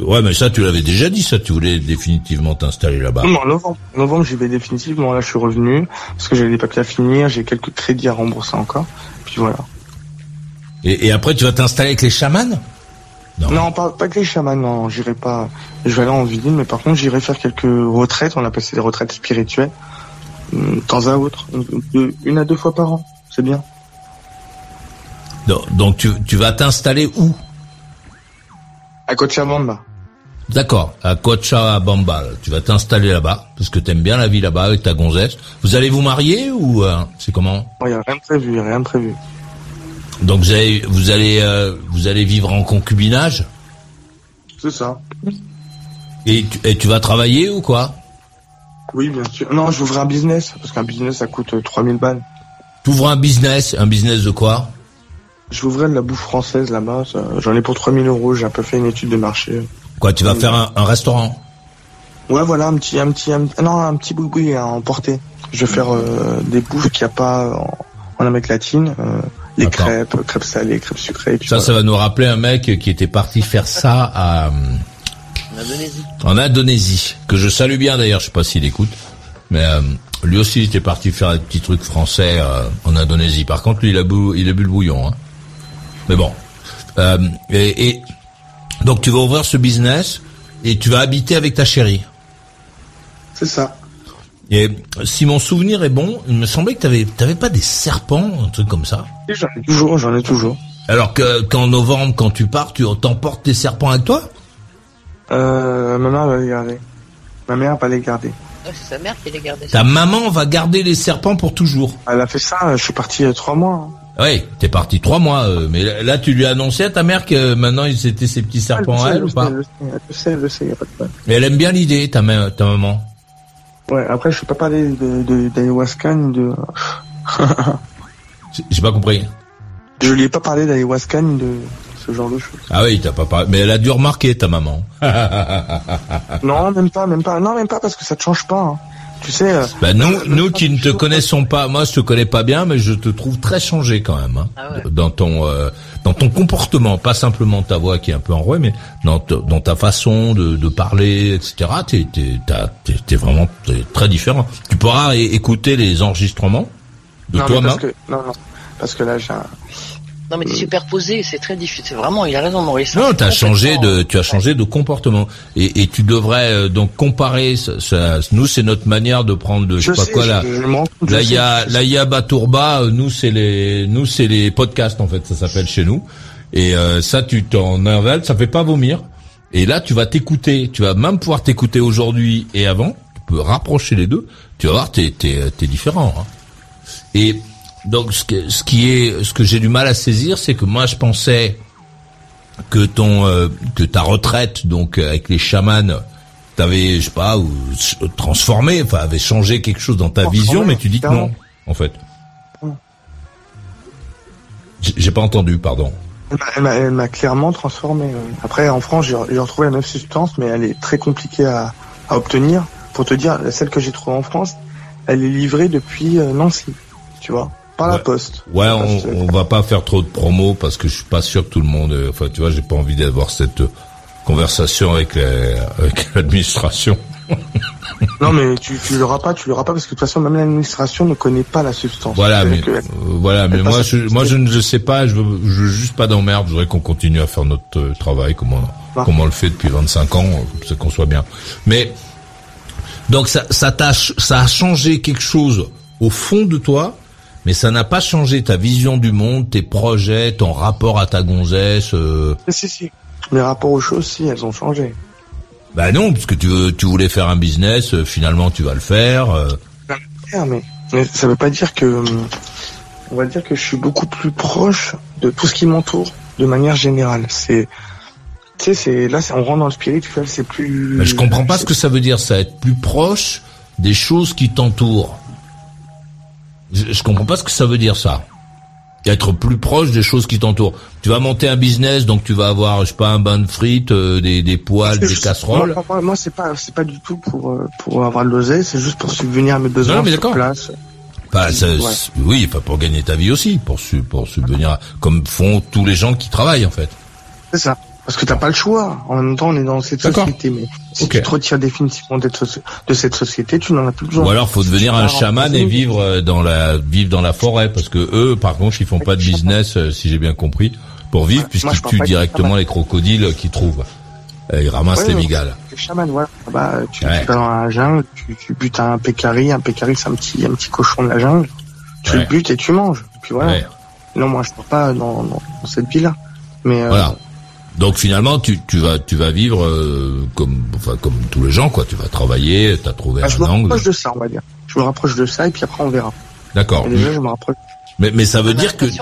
ouais, mais ça tu l'avais déjà dit, ça tu voulais définitivement t'installer là-bas. Non, en novembre. En novembre, j'y vais définitivement. Là, je suis revenu parce que j'avais des papiers à finir, j'ai quelques crédits à rembourser encore. Puis voilà. Et, et après tu vas t'installer avec les chamans? Non, pas, pas que les chamans, non, j'irai pas. Je vais aller en ville, mais par contre, j'irai faire quelques retraites. On appelle ça des retraites spirituelles. hum, De temps à autre. Une, une à deux fois par an. C'est bien. Donc, tu, tu vas t'installer où? À Cochabamba. D'accord, à Cochabamba. Tu vas t'installer là-bas parce que t'aimes bien la vie là-bas avec ta gonzesse. Vous allez vous marier ou euh, c'est comment? Il n'y a rien de prévu, rien de prévu. Donc vous allez vous allez euh, vous allez vivre en concubinage C'est ça. et tu, et tu vas travailler ou quoi? Oui, bien sûr. Non, j'ouvre un business, parce qu'un business, ça coûte euh, 3000 balles. T'ouvres un business, un business de quoi? J'ouvrais de la bouffe française là-bas. J'en ai pour 3000 euros. J'ai un peu fait une étude de marché. Quoi, tu vas faire un, un restaurant? Ouais, voilà, un petit, un petit, un, non, un petit à emporter. Je vais faire euh, des bouffes qu'il n'y a pas en, en Amérique latine. euh, les crêpes, crêpes salées, crêpes sucrées. Ça, ça va nous rappeler un mec qui était parti faire ça à, En Indonésie. en Indonésie, que je salue bien d'ailleurs, je sais pas s'il écoute, mais euh, lui aussi il était parti faire des petits trucs français euh, en Indonésie. Par contre, lui il a bu, il a bu le bouillon. Hein. Mais bon. Euh, et, et donc tu vas ouvrir ce business et tu vas habiter avec ta chérie. C'est ça. Et si mon souvenir est bon, il me semblait que t'avais t'avais pas des serpents, un truc comme ça. Et J'en ai toujours, j'en ai toujours. Alors que qu'en novembre, quand tu pars, tu t'emportes tes serpents avec toi? Euh, ma mère va les garder. Ma mère va les garder. Ouais, c'est sa mère qui les gardait. Ta maman va garder les serpents pour toujours. Elle a fait ça. Je suis parti il y a trois mois. hein. Oui, t'es parti trois mois, euh, mais là, là, tu lui as annoncé à ta mère que maintenant ils étaient ces petits serpents à elle elle ou le pas? sait, elle le sait, elle le sait, y a pas de problème. Et elle aime bien l'idée, ta, ma- ta maman. Ouais, après, je peux pas parler de, de, d'ayahuasca ni de... J'ai- J'ai pas compris. je lui ai pas parlé d'ayahuasca ni de ce genre de choses. Ah oui, t'as pas parlé, mais elle a dû remarquer ta maman. Non, même pas, même pas. Non, même pas parce que ça te change pas. hein. Tu sais. euh, Bah nous, nous qui ne te connaissons pas, moi je te connais pas bien, mais je te trouve très changé quand même, hein, Ah ouais. dans ton euh, dans ton comportement, pas simplement ta voix qui est un peu enrouée, mais dans, ta- dans ta façon de, de parler, etc. T'es t'es t'es- t'es vraiment t'es très différent. Tu pourras écouter les enregistrements de toi-même. parce que, non, non. Parce que là, j'ai un... Non mais t'es superposé, c'est très difficile. C'est vraiment, il a raison Maurice. Non, t'as Complètement. changé de, tu as changé de comportement et, et tu devrais euh, donc comparer. Ça, ça- nous, c'est notre manière de prendre de, je, Je sais pas quoi je- là. Là, il y a, là, il y a Batourba. euh, Nous, c'est les, nous, c'est les podcasts en fait. Ça s'appelle chez nous. Et euh, ça, tu t'en avales, ça fait pas vomir. Et là, tu vas t'écouter. Tu vas même pouvoir t'écouter aujourd'hui et avant. Tu peux rapprocher les deux. Tu vas voir, t'es, t'es, t'es différent. hein. Et donc, ce, que- ce qui est, ce que j'ai du mal à saisir, c'est que moi, je pensais que ton, euh, que ta retraite, donc euh, avec les chamans, t'avais, je sais pas, ou s- transformé, enfin, avait changé quelque chose dans ta vision, mais tu dis que non, en fait. J'ai pas entendu, pardon. Elle m'a- clairement transformé. Après, en France, j'ai retrouvé la même substance, mais elle est très compliquée à, à obtenir. Pour te dire, celle que j'ai trouvée en France, elle est livrée depuis euh, Nancy, tu vois, par la Ouais. poste. Ouais, on, on va pas faire trop de promos parce que je suis pas sûr que tout le monde. euh, Enfin, tu vois, j'ai pas envie d'avoir cette euh, conversation avec la- avec l'administration. Non, mais tu, tu l'auras pas, tu l'auras pas, parce que de toute façon, même l'administration ne connaît pas la substance. Voilà, mais euh, voilà, mais moi, je, moi, je ne sais pas. Je veux, je veux juste pas d'emmerde. Je voudrais qu'on continue à faire notre travail comme on, Ah. comme on le fait depuis 25 ans, ça qu'on soit bien. Mais donc ça, ça ça a changé quelque chose au fond de toi, mais ça n'a pas changé ta vision du monde, tes projets, ton rapport à ta gonzesse. euh, Si, si. Mes rapports aux choses, si, elles ont changé. Bah non, parce que tu, veux- tu voulais faire un business, euh, finalement tu vas le faire. euh, mais, mais ça veut pas dire que, hum, on va dire que je suis beaucoup plus proche de tout ce qui m'entoure de manière générale. C'est, tu sais, c'est, là, c'est- on rentre dans le spirituel, c'est plus... Mais je comprends pas ce que ça veut dire, ça être plus proche des choses qui t'entourent. Je, je comprends pas ce que ça veut dire ça. Être plus proche des choses qui t'entourent. Tu vas monter un business, donc tu vas avoir, je sais pas, un bain de frites, euh, des, des poêles, des casseroles. Moi, c'est pas, c'est pas du tout pour, euh, pour avoir de l'oseille, c'est juste pour subvenir à mes besoins Non, mais sur place. Bah, ça- Ouais. c'est- oui, enfin, pour gagner ta vie aussi, pour pour subvenir, à- comme font tous les gens qui travaillent en fait. C'est ça. Parce que t'as pas le choix. En même temps, on est dans cette société, mais si tu te retires définitivement de cette société, tu n'en as plus besoin. Ou alors faut devenir un chaman et vivre euh, dans la vivre dans la forêt parce que eux par contre ils font pas de business euh, si j'ai bien compris pour vivre puisqu'ils tuent directement chaman. les crocodiles qu'ils trouvent. Et ils ramassent Ouais, les migales. Les chamans, voilà. Bah, tu, Ouais. tu vas dans la jungle, tu, tu butes un pécari, un pécari c'est un petit, un petit cochon de la jungle. Tu Ouais. le butes et tu manges. Et puis voilà. Ouais. Non, moi je pars pas dans, dans, dans cette vie-là. Mais euh, Voilà. Donc finalement tu tu vas tu vas vivre euh, comme enfin comme tous les gens quoi. Tu vas travailler, t'as trouvé bah, je un me angle. rapproche de ça, on va dire. Je me rapproche de ça et puis après on verra. D'accord. Déjà, je me rapproche. Mais mais ça veut dire que que-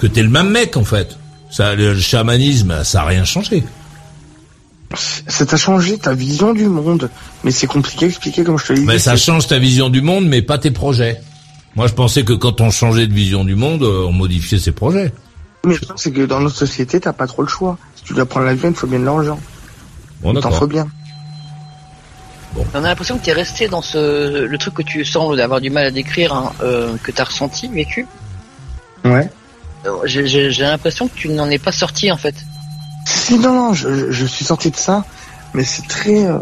que t'es le même mec en fait. Ça le chamanisme ça a rien changé. Ça t'a changé ta vision du monde, mais c'est compliqué à expliquer comme je te l'ai dit. Mais ça change ta vision du monde, mais pas tes projets. Moi, je pensais que quand on changeait de vision du monde, euh, on modifiait ses projets. Mais truc, c'est que dans notre société, t'as pas trop le choix. Si tu dois prendre l'avion, il faut bien de l'argent. Bon, Il t'en faut bien. On a l'impression que tu es resté dans ce le truc que tu sembles avoir du mal à décrire, hein, euh, que tu as ressenti, vécu. Ouais. Euh, J'ai l'impression que tu n'en es pas sorti en fait. Si, non, non, je, je- je suis sorti de ça, mais c'est très... euh,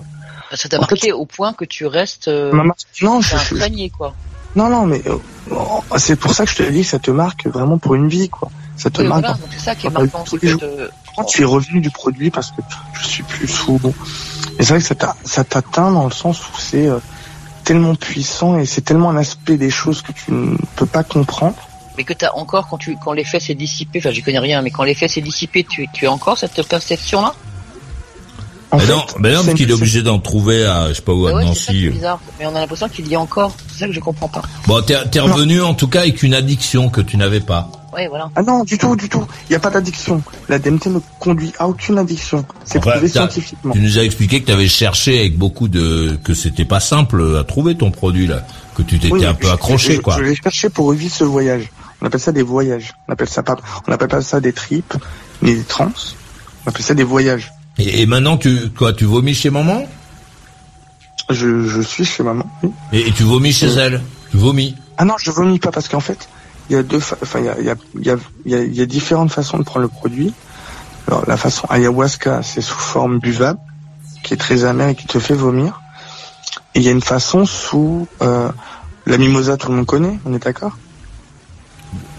Ça t'a En fait, marqué au point que tu restes euh, ma non, je, je- imprégné quoi. non, non, mais euh, oh, c'est pour ça que je te dis que ça te marque vraiment pour une vie, quoi. Ça te Oui, marque. voilà, c'est ça qui est marquant. que tu es revenu du produit parce que je suis plus sous. Et c'est vrai que ça t'a- ça t'atteint dans le sens où c'est euh, tellement puissant et c'est tellement un aspect des choses que tu ne peux pas comprendre. Mais que t'as encore quand tu quand l'effet s'est dissipé, enfin j'y connais rien, mais quand l'effet s'est dissipé, tu, tu as encore cette perception là En Mais fait, non, mais non, parce qu'il est obligé d'en trouver à, je sais pas où, à ouais, c'est ça Nancy. est bizarre. Mais on a l'impression qu'il y a encore. C'est ça que je comprends pas. Bon, t'es t'es revenu en tout cas avec une addiction que tu n'avais pas. Ouais, voilà. Ah non, du tout, du tout. Il n'y a pas d'addiction. La DMT ne conduit à aucune addiction. C'est Enfin, prouvé scientifiquement. Tu nous as expliqué que tu avais cherché avec beaucoup de, que c'était pas simple à trouver ton produit là, que tu t'étais Oui, un peu accroché je, quoi. Je l'ai cherché pour revivre ce voyage. On appelle ça des voyages. On appelle ça pas, on appelle pas ça des tripes, ni des trans. On appelle ça des voyages. Et, et maintenant tu, quoi, tu vomis chez maman? Je, je suis chez maman. oui. et, et tu vomis chez Euh. elle? Tu vomis? Ah non, je vomis pas parce qu'en fait, il y a deux, enfin, il y a, il y a, il y a, il y a- il y a différentes façons de prendre le produit. Alors, la façon ayahuasca, c'est sous forme buvable, qui est très amère et qui te fait vomir. Et il y a une façon sous, euh, la mimosa, tout le monde connaît, on est d'accord?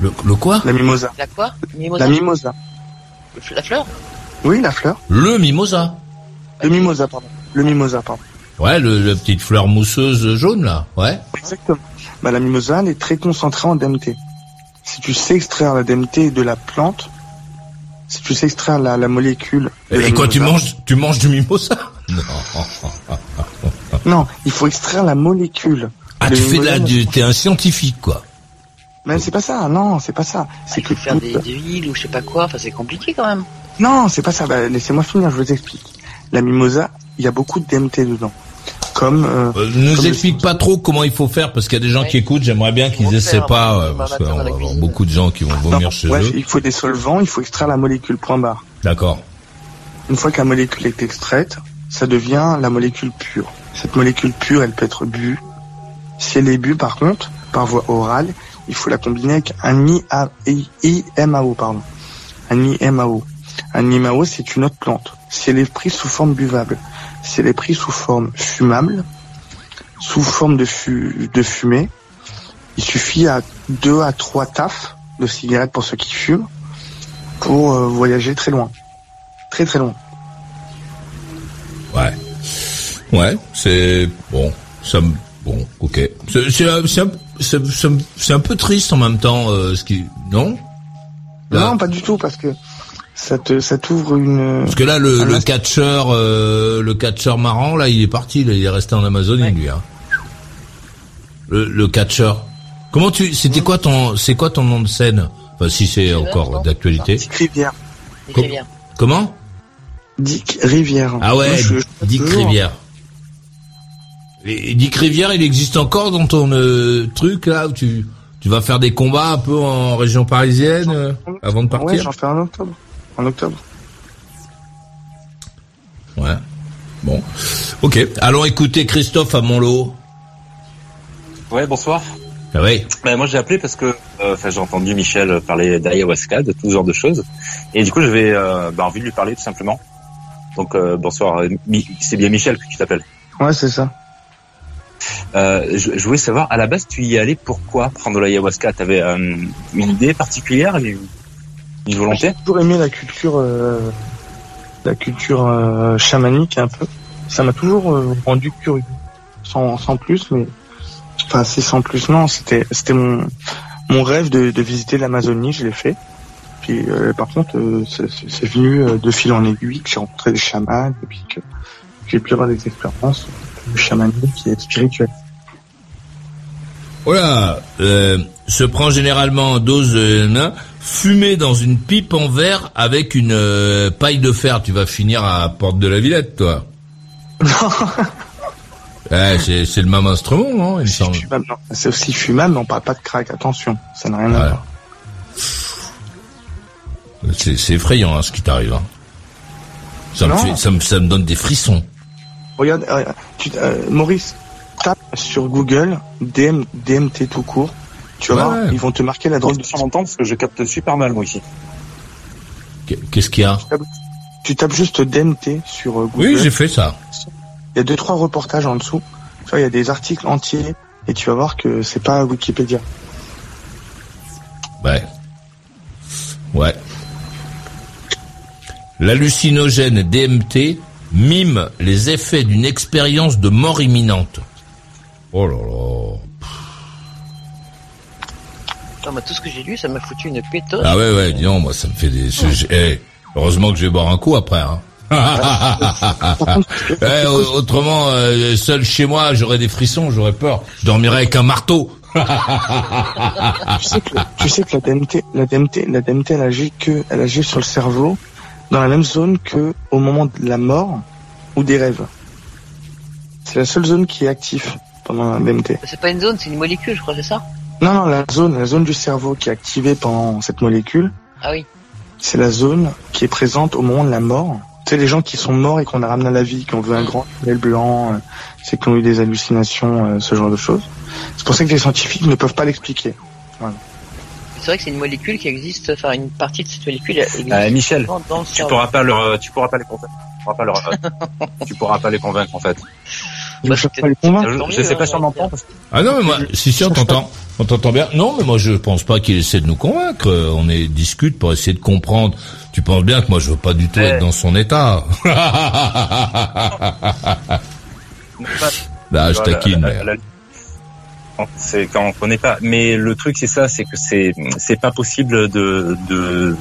Le, le quoi? La mimosa. La quoi? Mimosa La mimosa. La fleur? Oui, la fleur. Le mimosa. Le mimosa, pardon. Le mimosa, pardon. Ouais, le, la petite fleur mousseuse jaune là. Ouais. Exactement. Bah, la mimosa, elle est très concentrée en DMT. Si tu sais extraire la DMT de la plante, si tu sais extraire la, la molécule. de Et, la quoi, tu manges, tu manges du mimosa Non. Non, il faut extraire la molécule. Ah, Le tu fais de la, t'es un scientifique quoi. Mais c'est pas ça, non, c'est pas ça. C'est Il faut que faire toute- des huiles ou je sais pas quoi. Enfin, c'est compliqué quand même. Non, c'est pas ça. Bah, laissez-moi finir, je vous explique. La mimosa, il y a beaucoup de DMT dedans. Comme. euh, Euh, nous comme explique pas trop comment il faut faire parce qu'il y a des gens qui écoutent. J'aimerais bien qu'ils essaient pas on euh, va parce qu'on va avoir beaucoup de gens qui vont vomir non, chez eux. il faut des solvants, il faut extraire la molécule point barre. D'accord. Une fois que la molécule est extraite, ça devient la molécule pure. Cette molécule pure, elle peut être bue. Si elle est bue, par contre, par voie orale, il faut la combiner avec un IMAO, pardon. Un IMAO. Un IMAO, c'est une autre plante. Si elle est prise sous forme buvable, si elle est prise sous forme fumable, sous forme de, fu- de fumée, il suffit à deux à trois tafs de cigarettes pour ceux qui fument pour euh, voyager très loin. Très très loin. Ouais. Ouais, c'est bon. Ça me bon, ok. C'est c'est un- c'est c'est- c'est c'est peu triste en même temps. euh, ce qui non Là. Non, pas du tout, parce que ça te, ça t'ouvre une. Parce que là, le, un catcheur, euh, le catcheur marrant, là, il est parti. Là, il est resté en Amazonie, lui. Hein. Le, le catcheur. Comment tu C'était quoi ton C'est quoi ton nom de scène? Enfin, si c'est encore d'actualité. Dick Rivière. Dick Com- Rivière. Comment? Dick Rivière. Ah ouais, Moi, je- je- Dick toujours. Rivière. Et, Dick Rivière, il existe encore dans ton euh, truc là où tu tu vas faire des combats un peu en région parisienne euh, avant de Ouais, partir? j'en fais en octobre. En octobre. Ouais. Bon. Ok. Allons écouter Christophe à Montlot. Ouais, bonsoir. Ah oui. Ben, moi j'ai appelé parce que euh, enfin j'ai entendu Michel parler d'ayahuasca, de tout genre de choses, et du coup j'avais euh, ben, envie de lui parler tout simplement. Donc euh, bonsoir, euh, Mi- c'est bien Michel que tu t'appelles. Ouais, c'est ça. Euh, je, je voulais savoir à la base tu y allais pourquoi prendre l'ayahuasca? T'avais euh, une idée particulière, une, J'ai toujours aimé la culture, euh, la culture euh, chamanique un peu. Ça m'a toujours euh, rendu curieux, sans, sans plus, mais enfin c'est sans plus. Non, c'était c'était mon mon rêve de, de visiter l'Amazonie. Je l'ai fait. Puis euh, par contre, euh, c'est- c'est venu euh, de fil en aiguille que j'ai rencontré des chamans et puis que j'ai pu avoir des expériences de chamanique et spirituel. Voilà. Euh, se prend généralement en dose euh, fumé dans une pipe en verre avec une euh, paille de fer. Tu vas finir à Porte de la Villette, toi. Ouais, c'est le même instrument, non Il semble. C'est aussi fumable, mais on parle pas de crack. Attention, ça n'a rien à voir. C'est effrayant hein, ce qui t'arrive. Hein. Ça, ça, me, ça me donne des frissons. Regarde, euh, tu, euh, Maurice, tape sur Google DM, DMT tout court. Tu vas Ouais, voir, ouais. ils vont te marquer la drogue de temps parce que je capte super mal moi ici. Qu'est-ce qu'il y a? Tu tapes juste DMT sur euh, Google. Oui, j'ai fait ça. Il y a deux trois reportages en dessous. Tu vois, il y a des articles entiers et tu vas voir que c'est pas Wikipédia. Ouais. Ouais. L'hallucinogène DMT mime les effets d'une expérience de mort imminente. Oh là là. Putain, moi, tout ce que j'ai lu, ça m'a foutu une pétoche. Ah ouais, ouais, dis donc, moi ça me fait des... je- eh, heureusement que je vais boire un coup après. Hein. Eh, au- autrement, euh, seul chez moi, j'aurais des frissons, j'aurais peur. Je dormirais avec un marteau. tu sais que, tu sais que la DMT, la DMT, la DMT, elle agit que, elle agit sur le cerveau dans la même zone que au moment de la mort ou des rêves. C'est la seule zone qui est active pendant la DMT. C'est pas une zone, c'est une molécule, je crois, c'est ça Non, non, la zone, la zone du cerveau qui est activée pendant cette molécule, Ah oui. c'est la zone qui est présente au moment de la mort. Tu sais, les gens qui sont morts et qu'on a ramené à la vie, qui ont vu un grand tunnel blanc, euh, c'est qui ont eu des hallucinations, euh, ce genre de choses. C'est pour ça que les scientifiques ne peuvent pas l'expliquer. Voilà. C'est vrai que c'est une molécule qui existe, enfin, une partie de cette molécule existe Euh, Michel, dans, dans le tu pourras pas leur, tu pourras pas les convaincre. Tu pourras pas leur, tu pourras pas les convaincre en fait. Je sais pas les convaincre. Je, sais pas si on entend. parce que- Ah non, mais moi, si, si, on t'entend. On t'entend bien. Non, mais moi, je pense pas qu'il essaie de nous convaincre. Euh, On est discute pour essayer de comprendre. Tu penses bien que moi, je veux pas du tout être dans son état. Là, je taquine. C'est quand on connaît pas. Mais le truc, c'est ça, c'est que c'est, c'est pas possible de, de,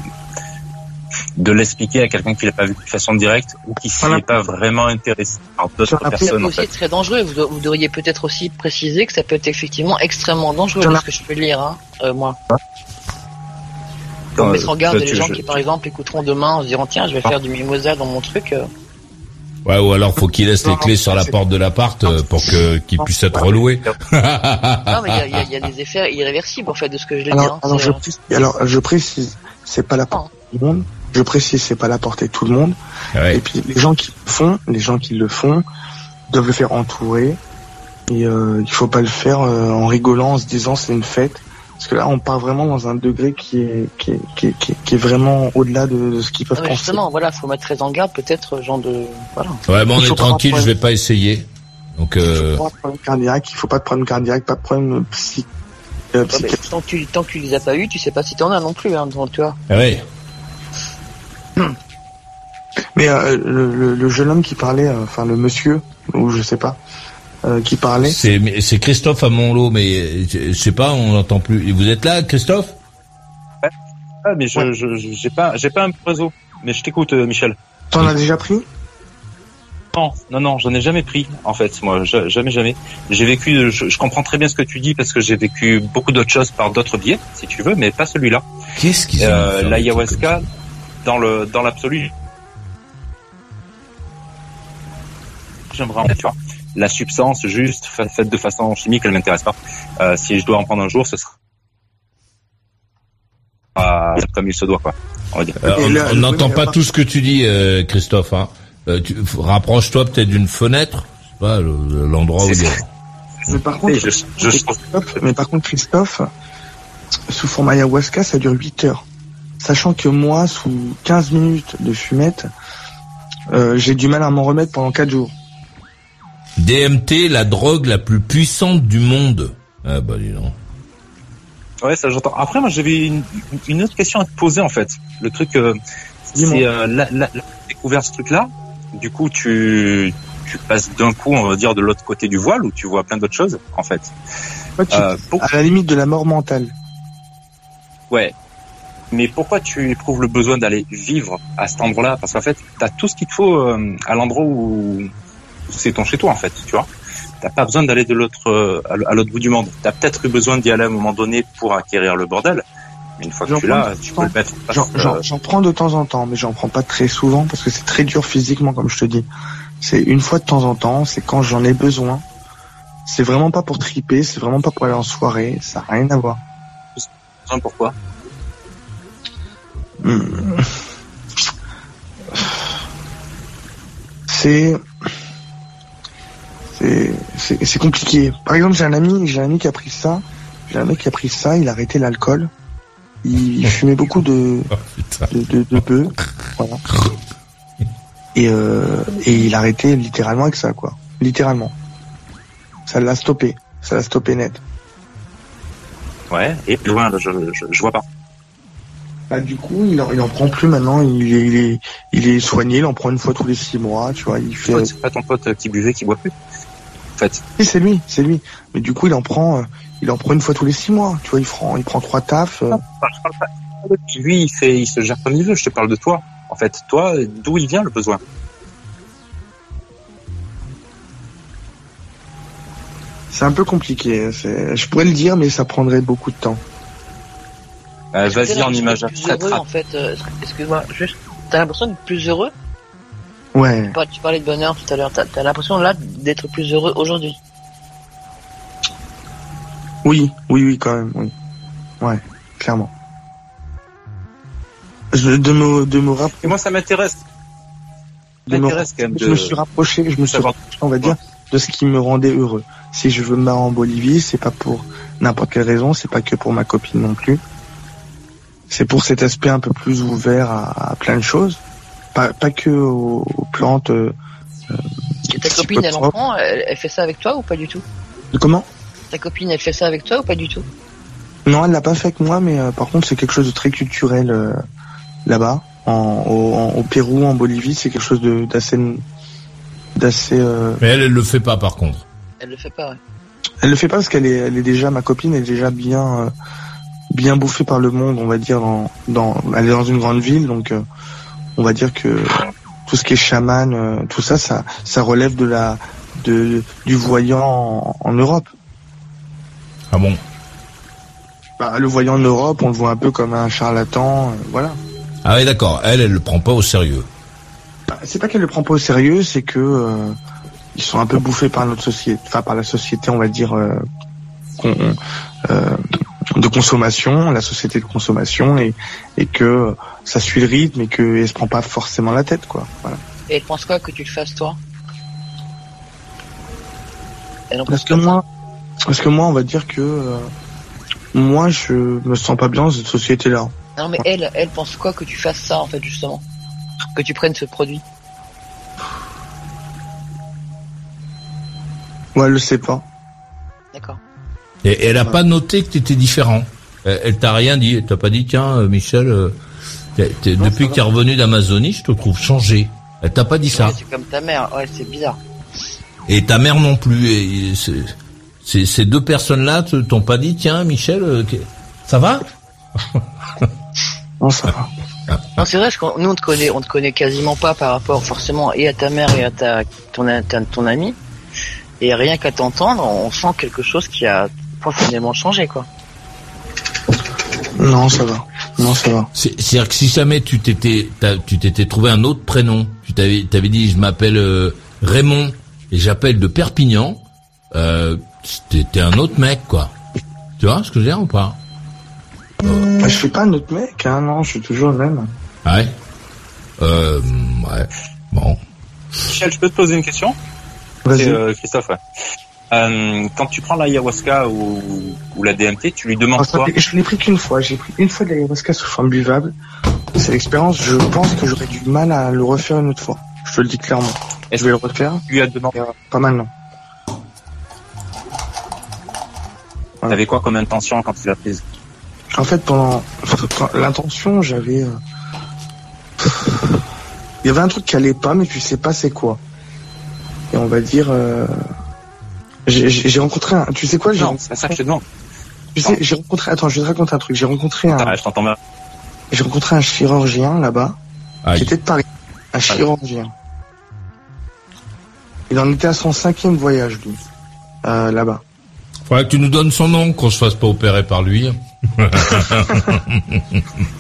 de l'expliquer à quelqu'un qui l'a pas vu de façon directe ou qui s'y est pas vraiment intéressé par d'autres Ça peut personnes, en aussi fait. être très dangereux. Vous, vous devriez peut-être aussi préciser que ça peut être effectivement extrêmement dangereux, parce que je peux lire, hein, euh, moi. Euh, mettre en garde tu- les gens je- qui, par exemple, écouteront demain en se disant tiens, je vais faire du mimosa dans mon truc. euh. Ouais, ou alors faut qu'il laisse les clés sur la porte de l'appart euh, pour que qu'il puisse être reloué. Non, mais il y a, y a- y a des effets irréversibles en fait de ce que je l'ai dit. Alors, hein. alors, C'est, je euh, précise, alors, je précise, c'est pas la tout le monde. Je précise, c'est pas la portée de tout le monde. Ouais. Et puis, les gens qui le font, les gens qui le font, doivent le faire entourer. Et euh, il faut pas le faire euh, en rigolant, en se disant c'est une fête. Parce que là, on part vraiment dans un degré qui est, qui est, qui est, qui est, qui est vraiment au-delà de, de ce qu'ils peuvent non, mais penser. justement, voilà, faut mettre très en garde, peut-être, genre de. Voilà. Ouais, bon, on Il est faut tranquille, je vais pas essayer. Donc, euh, Pas de problème cardiaque, il faut pas de problème cardiaque, pas de problème psy, euh, Ouais, mais psychiatrique. tant, que tu, tant que tu les as pas eu, tu sais pas si t'en as non plus, hein, donc, tu vois. ah ouais. Mais euh, le, le, le jeune homme qui parlait, euh, enfin le monsieur, ou je sais pas, euh, qui parlait, C'est Christophe à Montlot, mais je, je sais pas, on l'entend plus. Et Vous êtes là, Christophe? Ah, mais je, je, je- j'ai pas, j'ai pas un réseau. Mais je t'écoute, euh, Michel. t'en as déjà pris? Non, non, non, j'en ai jamais pris, en fait, moi, ja- jamais, jamais. J'ai vécu, je, je comprends très bien ce que tu dis parce que j'ai vécu beaucoup d'autres choses par d'autres biais, si tu veux, mais pas celui-là. Qu'est-ce qu'ils ont euh, L'ayahuasca, dans le, dans l'absolu, j'aimerais en tu vois. la substance juste fa- faite de façon chimique, elle m'intéresse pas. Euh, si je dois en prendre un jour, ce sera euh, comme il se doit, quoi. On va dire. Euh, on- on n'entend pas tout ce que tu dis, euh, Christophe. Hein. Euh, tu- Rapproche-toi peut-être d'une fenêtre, je sais pas, le- l'endroit où il y a... Mais par contre, je- je- Christophe, mais par contre, Christophe, sous forme ayahuasca, ça dure 8 heures. Sachant que moi, sous 15 minutes de fumette, euh, j'ai du mal à m'en remettre pendant 4 jours. DMT, la drogue la plus puissante du monde. Ah bah dis donc. Ouais, ça j'entends. Après, moi, j'avais une, une autre question à te poser en fait. Le truc, euh, c'est euh, là, là, là, t'as découvert ce truc-là. Du coup, tu tu passes d'un coup, on va dire, de l'autre côté du voile, où tu vois plein d'autres choses, en fait. Ouais, tu- Euh, pour- À la limite de la mort mentale. Ouais. Mais pourquoi tu éprouves le besoin d'aller vivre à cet endroit-là? Parce qu'en fait, t'as tout ce qu'il te faut euh, à l'endroit où c'est ton chez toi, en fait, tu vois. T'as pas besoin d'aller de l'autre euh, à l'autre bout du monde. T'as peut-être eu besoin d'y aller à un moment donné pour acquérir le bordel. Mais une fois que tu l'as, tu peux le mettre. J'en- euh, j'en prends de temps en temps, mais j'en prends pas très souvent parce que c'est très dur physiquement, comme je te dis. C'est une fois de temps en temps, c'est quand j'en ai besoin. C'est vraiment pas pour triper, c'est vraiment pas pour aller en soirée, ça a rien à voir. Pourquoi. C'est c'est compliqué. Par exemple, j'ai un ami, j'ai un ami qui a pris ça. J'ai un mec qui a pris ça, il a arrêté l'alcool. Il, il fumait beaucoup de de, de, de bœufs, voilà. Et euh, et il a arrêté littéralement avec ça, quoi. Littéralement. Ça l'a stoppé. Ça l'a stoppé net. Ouais. Et plus loin, je, je vois pas. Bah, du coup, il en, il en prend plus maintenant. Il est, il est, il est soigné. Il en prend une fois tous les six mois. Tu vois, il fait. C'est pas ton pote qui buvait, qui boit plus. En fait. Oui, c'est lui, c'est lui. Mais du coup, il en prend, euh, il en prend une fois tous les six mois. Tu vois, il prend, il prend trois tafs. euh. Pas. Lui, il fait, il se gère comme il veut. Je te parle de toi. En fait, toi, d'où il vient le besoin? C'est un peu compliqué. c'est- Je pourrais le dire, mais ça prendrait beaucoup de temps. Euh, Vas-y en image plus heureux, en fait, euh, excuse-moi, juste, t'as l'impression d'être plus heureux? Ouais. Tu par- Tu parlais de bonheur tout à l'heure, t'as as, l'impression là d'être plus heureux aujourd'hui. Oui, oui, oui, quand même, oui. Ouais, clairement. Je, de me, de me rapprocher. Et moi, ça m'intéresse. de me- m'intéresse quand même Je me suis rapproché, je me suis rapproché, on va dire, de ce qui me rendait heureux. Si je veux me barrer en Bolivie, c'est pas pour n'importe quelle raison, c'est pas que pour ma copine non plus. C'est pour cet aspect un peu plus ouvert à, à plein de choses. Pas, pas que aux, aux plantes. euh, Et ta copine, elle en prend, elle, elle fait ça avec toi ou pas du tout? Comment? Ta copine, elle fait ça avec toi ou pas du tout? Non, elle l'a pas fait avec moi, mais euh, par contre, c'est quelque chose de très culturel euh, là-bas, en, au, en- au Pérou, en Bolivie, c'est quelque chose de- d'assez, d'assez. euh, Mais elle, elle le fait pas par contre. Elle le fait pas, ouais. Elle le fait pas parce qu'elle est, elle est déjà ma copine, elle est déjà bien, euh, bien bouffée par le monde, on va dire. Dans, dans, elle est dans une grande ville, donc euh, on va dire que tout ce qui est chaman, euh, tout ça, ça, ça relève de la, de, du voyant en, en Europe. Ah bon? Bah, le voyant en Europe, on le voit un peu comme un charlatan, euh, voilà. Ah oui, d'accord. Elle, elle le prend pas au sérieux. Bah, c'est pas qu'elle le prend pas au sérieux, c'est que euh, ils sont un peu bouffés par notre société, enfin par la société, on va dire, euh, qu'on- euh, de consommation, la société de consommation, et, et que ça suit le rythme et qu'elle se prend pas forcément la tête, quoi. Voilà. Et elle pense quoi que tu le fasses toi? Elle en Parce que moi, parce que moi, on va dire que euh, moi, je me sens pas bien dans cette société-là. Non mais elle, elle pense quoi que tu fasses ça en fait justement? Que tu prennes ce produit? Ouais, elle le sait pas. D'accord. Et elle a pas noté que tu étais différent. Elle, elle t'a rien dit. Elle t'a pas dit, tiens, euh, Michel, euh, t'es- t'es- depuis que t'es revenu d'Amazonie, je te trouve changé. Elle t'a pas dit ça. Ouais, c'est comme ta mère, ouais c'est bizarre. Et ta mère non plus. Et ces deux personnes-là t'ont pas dit, tiens, Michel, euh, ça va Non, ça va. Non c'est vrai, parce nous on te connaît, on te connaît quasiment pas par rapport forcément et à ta mère et à ta ton, ta- ton ami. Et rien qu'à t'entendre, on sent quelque chose qui a profondément changé quoi. Non, ça va. Non, ça va. C'est- C'est-à-dire que si jamais tu t'étais, tu t'étais trouvé un autre prénom, tu t'avais, t'avais dit, je m'appelle euh, Raymond, et j'appelle de Perpignan, euh, un autre mec, quoi. Tu vois ce que je veux dire ou pas? Euh... Je suis pas un autre mec, hein, non, je suis toujours le même. Ouais? Euh, ouais. Bon. Michel, je peux te poser une question? Vas-y. Euh, Christophe, ouais. Euh, quand tu prends l'ayahuasca ou, ou la DMT, tu lui demandes Alors, quoi Je l'ai pris qu'une fois. J'ai pris une fois de l'ayahuasca sous forme buvable. C'est l'expérience. Je pense que j'aurais du mal à le refaire une autre fois. Je te le dis clairement. Je vais le refaire. Tu lui as demandé Pas maintenant. T'avais quoi comme intention quand tu l'as prise? En fait, pendant l'intention, j'avais. euh, Il y avait un truc qui allait pas, mais tu sais pas c'est quoi. Et on va dire. euh, J'ai rencontré un. Tu sais quoi j'ai Non, c'est ça que je te demande. Tu sais, j'ai rencontré. Attends, je vais te raconter un truc. J'ai rencontré un. Ah, je t'entends bien. J'ai rencontré un chirurgien là-bas, qui était de Paris. Un chirurgien. Il en était à son cinquième voyage, lui, euh, là-bas. Faudrait que tu nous donnes son nom, qu'on se fasse pas opérer par lui.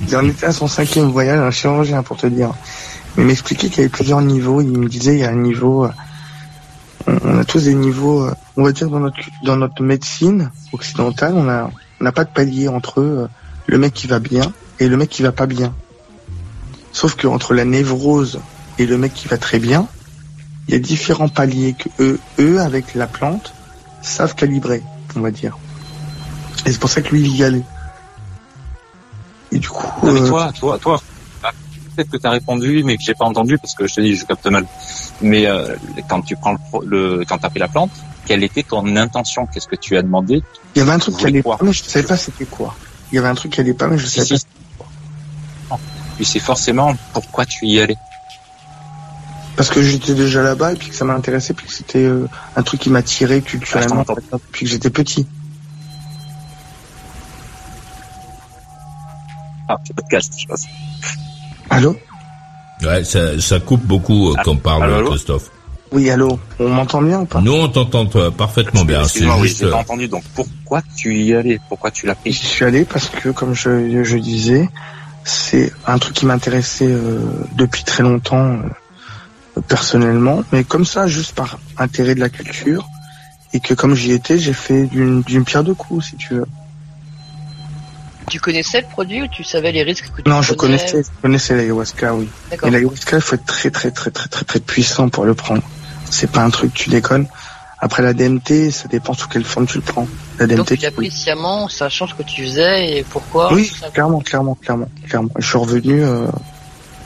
Il en était à son cinquième voyage, un chirurgien, pour te dire. Mais il m'expliquait qu'il y avait plusieurs niveaux. Il me disait, il y a un niveau... on on a tous des niveaux, euh, on va dire, dans notre, dans notre médecine occidentale, on a on n'a pas de palier entre eux, euh, le mec qui va bien et le mec qui va pas bien. Sauf que entre la névrose et le mec qui va très bien, il y a différents paliers que eux, eux, avec la plante, savent calibrer, on va dire. Et c'est pour ça que lui, il y allait. Et du coup... Non, mais euh, toi, toi, toi, peut-être que t'as répondu, mais que j'ai pas entendu parce que je te dis, je capte mal. Mais euh, quand tu prends le, le quand t'as pris la plante, quelle était ton intention? Qu'est-ce que tu as demandé? Il y avait un truc qui allait quoi? pas, mais je savais pas c'était quoi. Il y avait un truc qui allait pas, mais je savais Si, si. Puis c'est forcément pourquoi tu y allais. pas. Parce que j'étais déjà là-bas et puis que ça m'a intéressé, puis que c'était euh, un truc qui m'attirait culturellement Ah, depuis que j'étais petit. Ah, podcast, je pense. Allô Ouais, ça, ça coupe beaucoup euh, quand parle allô, allô Christophe. Oui, allô On m'entend bien ou pas? Nous, on t'entend toi, parfaitement bien. C'est Excuse-moi, oui, juste. j'ai pas euh, entendu. Donc pourquoi tu y allais? Pourquoi tu l'as J'y pris suis allé parce que, comme je, je disais, c'est un truc qui m'intéressait euh, depuis très longtemps, euh, personnellement, mais comme ça, juste par intérêt de la culture, et que comme j'y étais, j'ai fait d'une d'une pierre deux coups, si tu veux. Tu connaissais le produit ou tu savais les risques que tu Non, je connaissais, je connaissais l'ayahuasca, oui. Et l'ayahuasca, il faut être très, très, très, très, très, très puissant pour le prendre. C'est pas un truc, tu déconnes. Après la DMT, ça dépend sous quelle forme tu le prends. La Donc DMT, tu l'as pris sciemment, sachant ce que tu faisais et pourquoi oui, clairement, clairement, clairement, clairement. Je suis revenu. euh,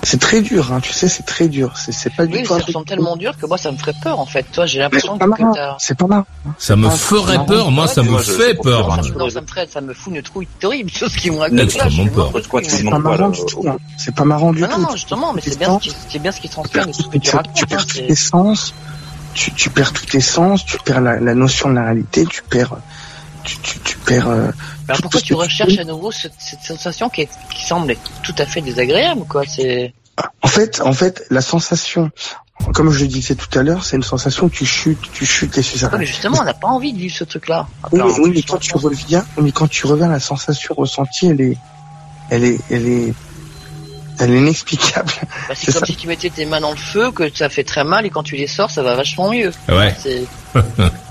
C'est très dur, hein. Tu sais, c'est très dur. C'est, c'est pas du Oui, tout. ça un me truc- semble tellement dur que moi ça me ferait peur en fait. Toi, j'ai l'impression c'est que, pas que marrant. t'as. C'est pas marrant. Ça me Ah, ferait non, peur, moi, ça me fait peur. Ça, me- non, ça me ferait, ça me fout une trouille terrible, tout ce qui me raconte C'est pas marrant du tout. hein. C'est pas marrant du tout. non, non, justement, mais c'est bien, ce qui- c'est bien ce qui transpire de tout ce que tu tu, racontes. tu hein, perds tous c'est- tes sens, tu, tu perds tous tes sens, tu perds la, la notion de la réalité, tu perds, tu, tu, tu perds. Alors pourquoi tu recherches à nouveau cette, cette sensation qui, est, qui semble être tout à fait désagréable, quoi C'est En fait, en fait, la sensation, comme je le disais tout à l'heure, c'est une sensation où tu chutes, tu chutes et tu Ouais, mais justement, on n'a pas envie de vivre ce truc-là. Oui, mais, oui, mais quand tu reviens, mais quand tu reviens, la sensation ressentie, elle est, elle est, elle est, elle est inexplicable. Bah, c'est comme ça. si tu mettais tes mains dans le feu, que ça fait très mal, et quand tu les sors, ça va vachement mieux. Ouais. C'est-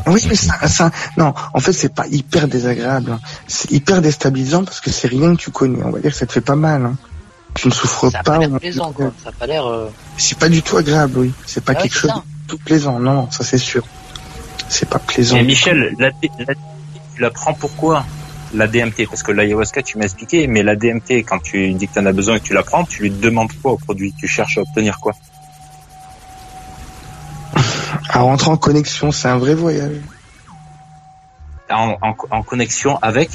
Oui, mais ça, ça, non, en fait, c'est pas hyper désagréable. hein. C'est hyper déstabilisant parce que c'est rien que tu connais. On va dire que ça te fait pas mal. hein. Tu ne souffres Ça a pas. pas l'air on- plaisant, quoi. Ça a pas l'air. euh, C'est pas du tout agréable, oui. C'est pas Ouais, quelque c'est chose ça. de tout plaisant. Non, non, ça c'est sûr. C'est pas plaisant. Mais Michel, la, la- tu la prends pourquoi? La DMT Parce que l'ayahuasca, tu m'as expliqué, mais la DMT, quand tu dis que tu en as besoin et que tu la prends, tu lui demandes quoi au produit? Tu cherches à obtenir quoi? À rentrer en connexion, c'est un vrai voyage. en, en, en connexion avec?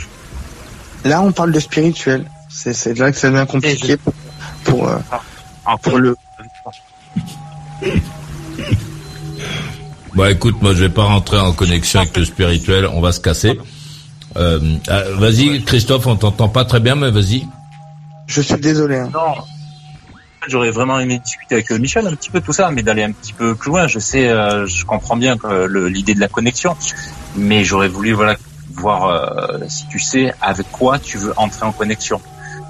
Là, on parle de spirituel. C'est, là que ça devient compliqué pour, pour, euh, en, pour le. Bon, écoute, moi, je vais pas rentrer en connexion avec le spirituel. On va se casser. Euh, ah, vas-y, Christophe, on t'entend pas très bien, mais vas-y. Je suis désolé. hein. Non. J'aurais vraiment aimé discuter avec euh, Michel un petit peu tout ça, mais d'aller un petit peu plus loin. Je sais, euh, je comprends bien l'idée de la connexion, mais j'aurais voulu voilà voir euh, si tu sais avec quoi tu veux entrer en connexion.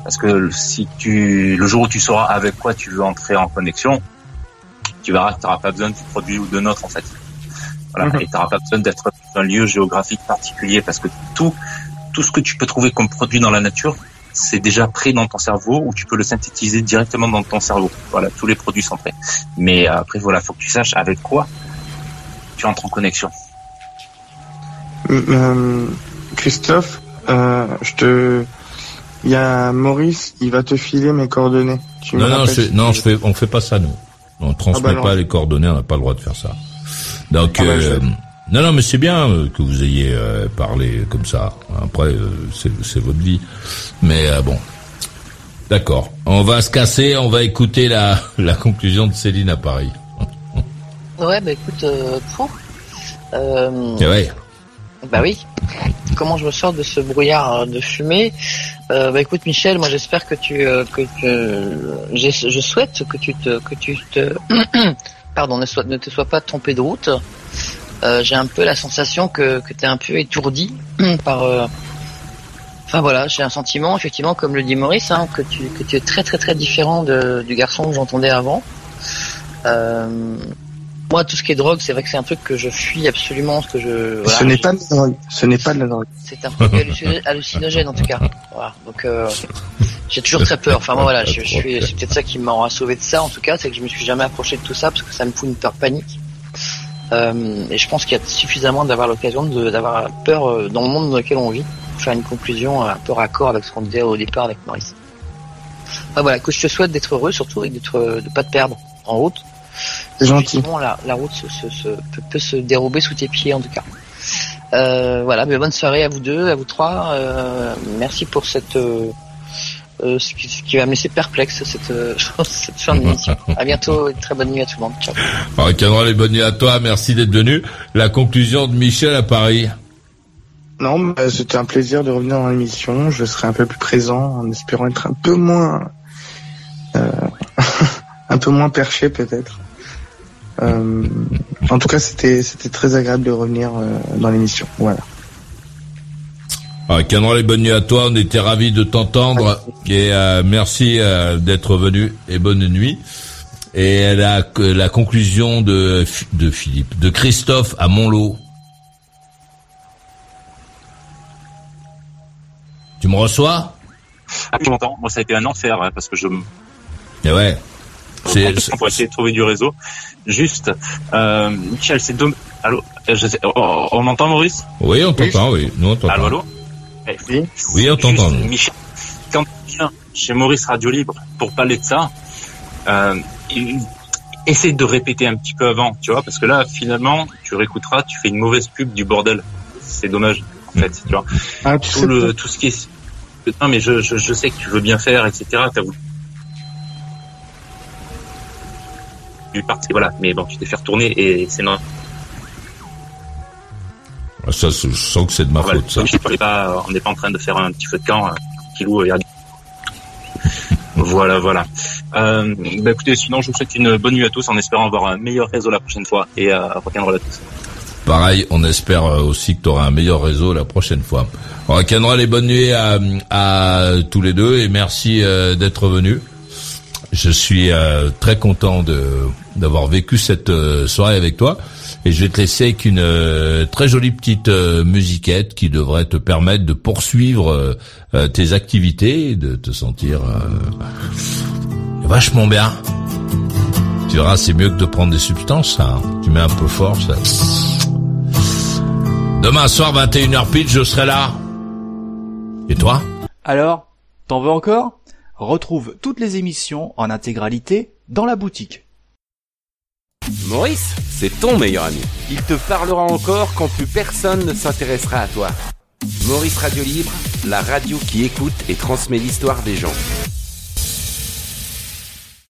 Parce que si tu le jour où tu sauras avec quoi tu veux entrer en connexion, tu verras que tu n'auras pas besoin du produit ou de notre en fait. Voilà. Mhm. Et t'auras pas besoin d'être un lieu géographique particulier parce que tout, tout ce que tu peux trouver comme produit dans la nature, c'est déjà prêt dans ton cerveau ou tu peux le synthétiser directement dans ton cerveau. Voilà, tous les produits sont prêts. Mais euh, après, voilà, faut que tu saches avec quoi tu entres en connexion. Euh, Christophe, euh, je te, il y a Maurice, il va te filer mes coordonnées. Tu Non, non, je, non, je fais, on fait pas ça nous. On transmet Ah bah non. pas les coordonnées, on n'a pas le droit de faire ça. Donc, Ah bah, euh, je- non, non, mais c'est bien euh, que vous ayez euh, parlé comme ça. Après, euh, c'est votre vie. Mais bon, d'accord. On va se casser, on va écouter la, la conclusion de Céline à Paris. Ouais, bah écoute, euh, pour. Ouais. Bah oui. Comment je me sors de ce brouillard de fumée? Euh, Bah écoute, Michel, moi j'espère que tu, que tu, je souhaite que tu te, que tu te, pardon, ne, sois, ne te sois pas trompé de route. Euh, j'ai un peu la sensation que, que tu es un peu étourdi par. euh, Enfin voilà, j'ai un sentiment, effectivement, comme le dit Maurice, hein, que tu, que tu es très très très différent de, du garçon que j'entendais avant. Euh, moi, tout ce qui est drogue, c'est vrai que c'est un truc que je fuis absolument, ce que je. voilà, Ce n'est je- pas de la drogue. Ce n'est pas de la drogue. c'est un hallucin- hallucinogène en tout cas. Voilà. Donc euh, j'ai toujours très peur. Enfin moi voilà, je, je suis, c'est peut-être ça qui m'aura sauvé de ça en tout cas, c'est que je me suis jamais approché de tout ça parce que ça me fout une peur panique. Euh, et je pense qu'il y a suffisamment d'avoir l'occasion d'avoir peur euh, dans le monde dans lequel on vit pour faire une conclusion euh, un peu raccord avec ce qu'on disait au départ avec Maurice. Enfin, voilà, que je te souhaite d'être heureux surtout et d'être euh, de pas te perdre en route. Gentil. La, la route se, se- se- peut, peut se dérober sous tes pieds en tout cas. Euh, voilà, mais bonne soirée à vous deux, à vous trois. Euh, merci pour cette euh, ce, qui, ce qui va me laisser perplexe cette, euh, cette fin d'émission. à bientôt, et très bonne nuit à tout le monde. Ciao. Alors, Cameron, les bonnes nuits à toi, merci d'être venu. La conclusion de Michel à Paris. Non, bah, c'était un plaisir de revenir dans l'émission. Je serai un peu plus présent en espérant être un peu moins, euh, un peu moins perché peut-être. Euh, en tout cas, c'était c'était très agréable de revenir euh, dans l'émission. Voilà. Alors, Cameron, les bonnes nuits à toi. On était ravis de t'entendre. Et euh, merci euh, d'être venu et bonne nuit. Et la, la conclusion de, de Philippe, de Christophe à Montlot. Tu me reçois? Ah, je m'entends? Moi, ça a été un enfer hein, parce que je Eh ouais. C'est- on va essayer de trouver du réseau. Juste, euh, Michel, c'est deux. Allô, Euh, je sais- oh, on m'entend, Maurice? Oui, on t'entend, oui. Nous, on t'entend. Allô, allô? Oui, on t'entend. Michel, quand tu viens chez Maurice Radio Libre pour parler de ça, euh, il- essaie de répéter un petit peu avant, tu vois, parce que là, finalement, tu réécouteras, tu fais une mauvaise pub du bordel. C'est dommage, en fait, tu vois. Ah, tu tout le, ce qui est. Non, mais je, je, je sais que tu veux bien faire, etc. T'as voulu. Voilà. Mais bon, tu t'es fait retourner et c'est non. Ah, Ça, je sens que c'est de ma Voilà. faute, ça. Pas, on n'est pas en train de faire un petit feu de camp, euh, kilou et Voilà, voilà. Euh, bah écoutez, sinon, je vous souhaite une bonne nuit à tous en espérant avoir un meilleur réseau la prochaine fois et euh, rock'n'roll à tous. Pareil, on espère euh, aussi que tu auras un meilleur réseau la prochaine fois. Rock'n'roll et bonne nuit à, à tous les deux et merci euh, d'être venus. Je suis euh, très content de d'avoir vécu cette euh, soirée avec toi et je vais te laisser avec une euh, très jolie petite euh, musiquette qui devrait te permettre de poursuivre euh, tes activités et de te sentir vachement bien. Tu verras, c'est mieux que de prendre des substances, hein. Tu mets un peu fort, ça. Demain soir, 21h pile, je serai là. Et toi? Alors, t'en veux encore? Retrouve toutes les émissions en intégralité dans la boutique. Maurice, c'est ton meilleur ami. Il te parlera encore quand plus personne ne s'intéressera à toi. Maurice Radio Libre, la radio qui écoute et transmet l'histoire des gens.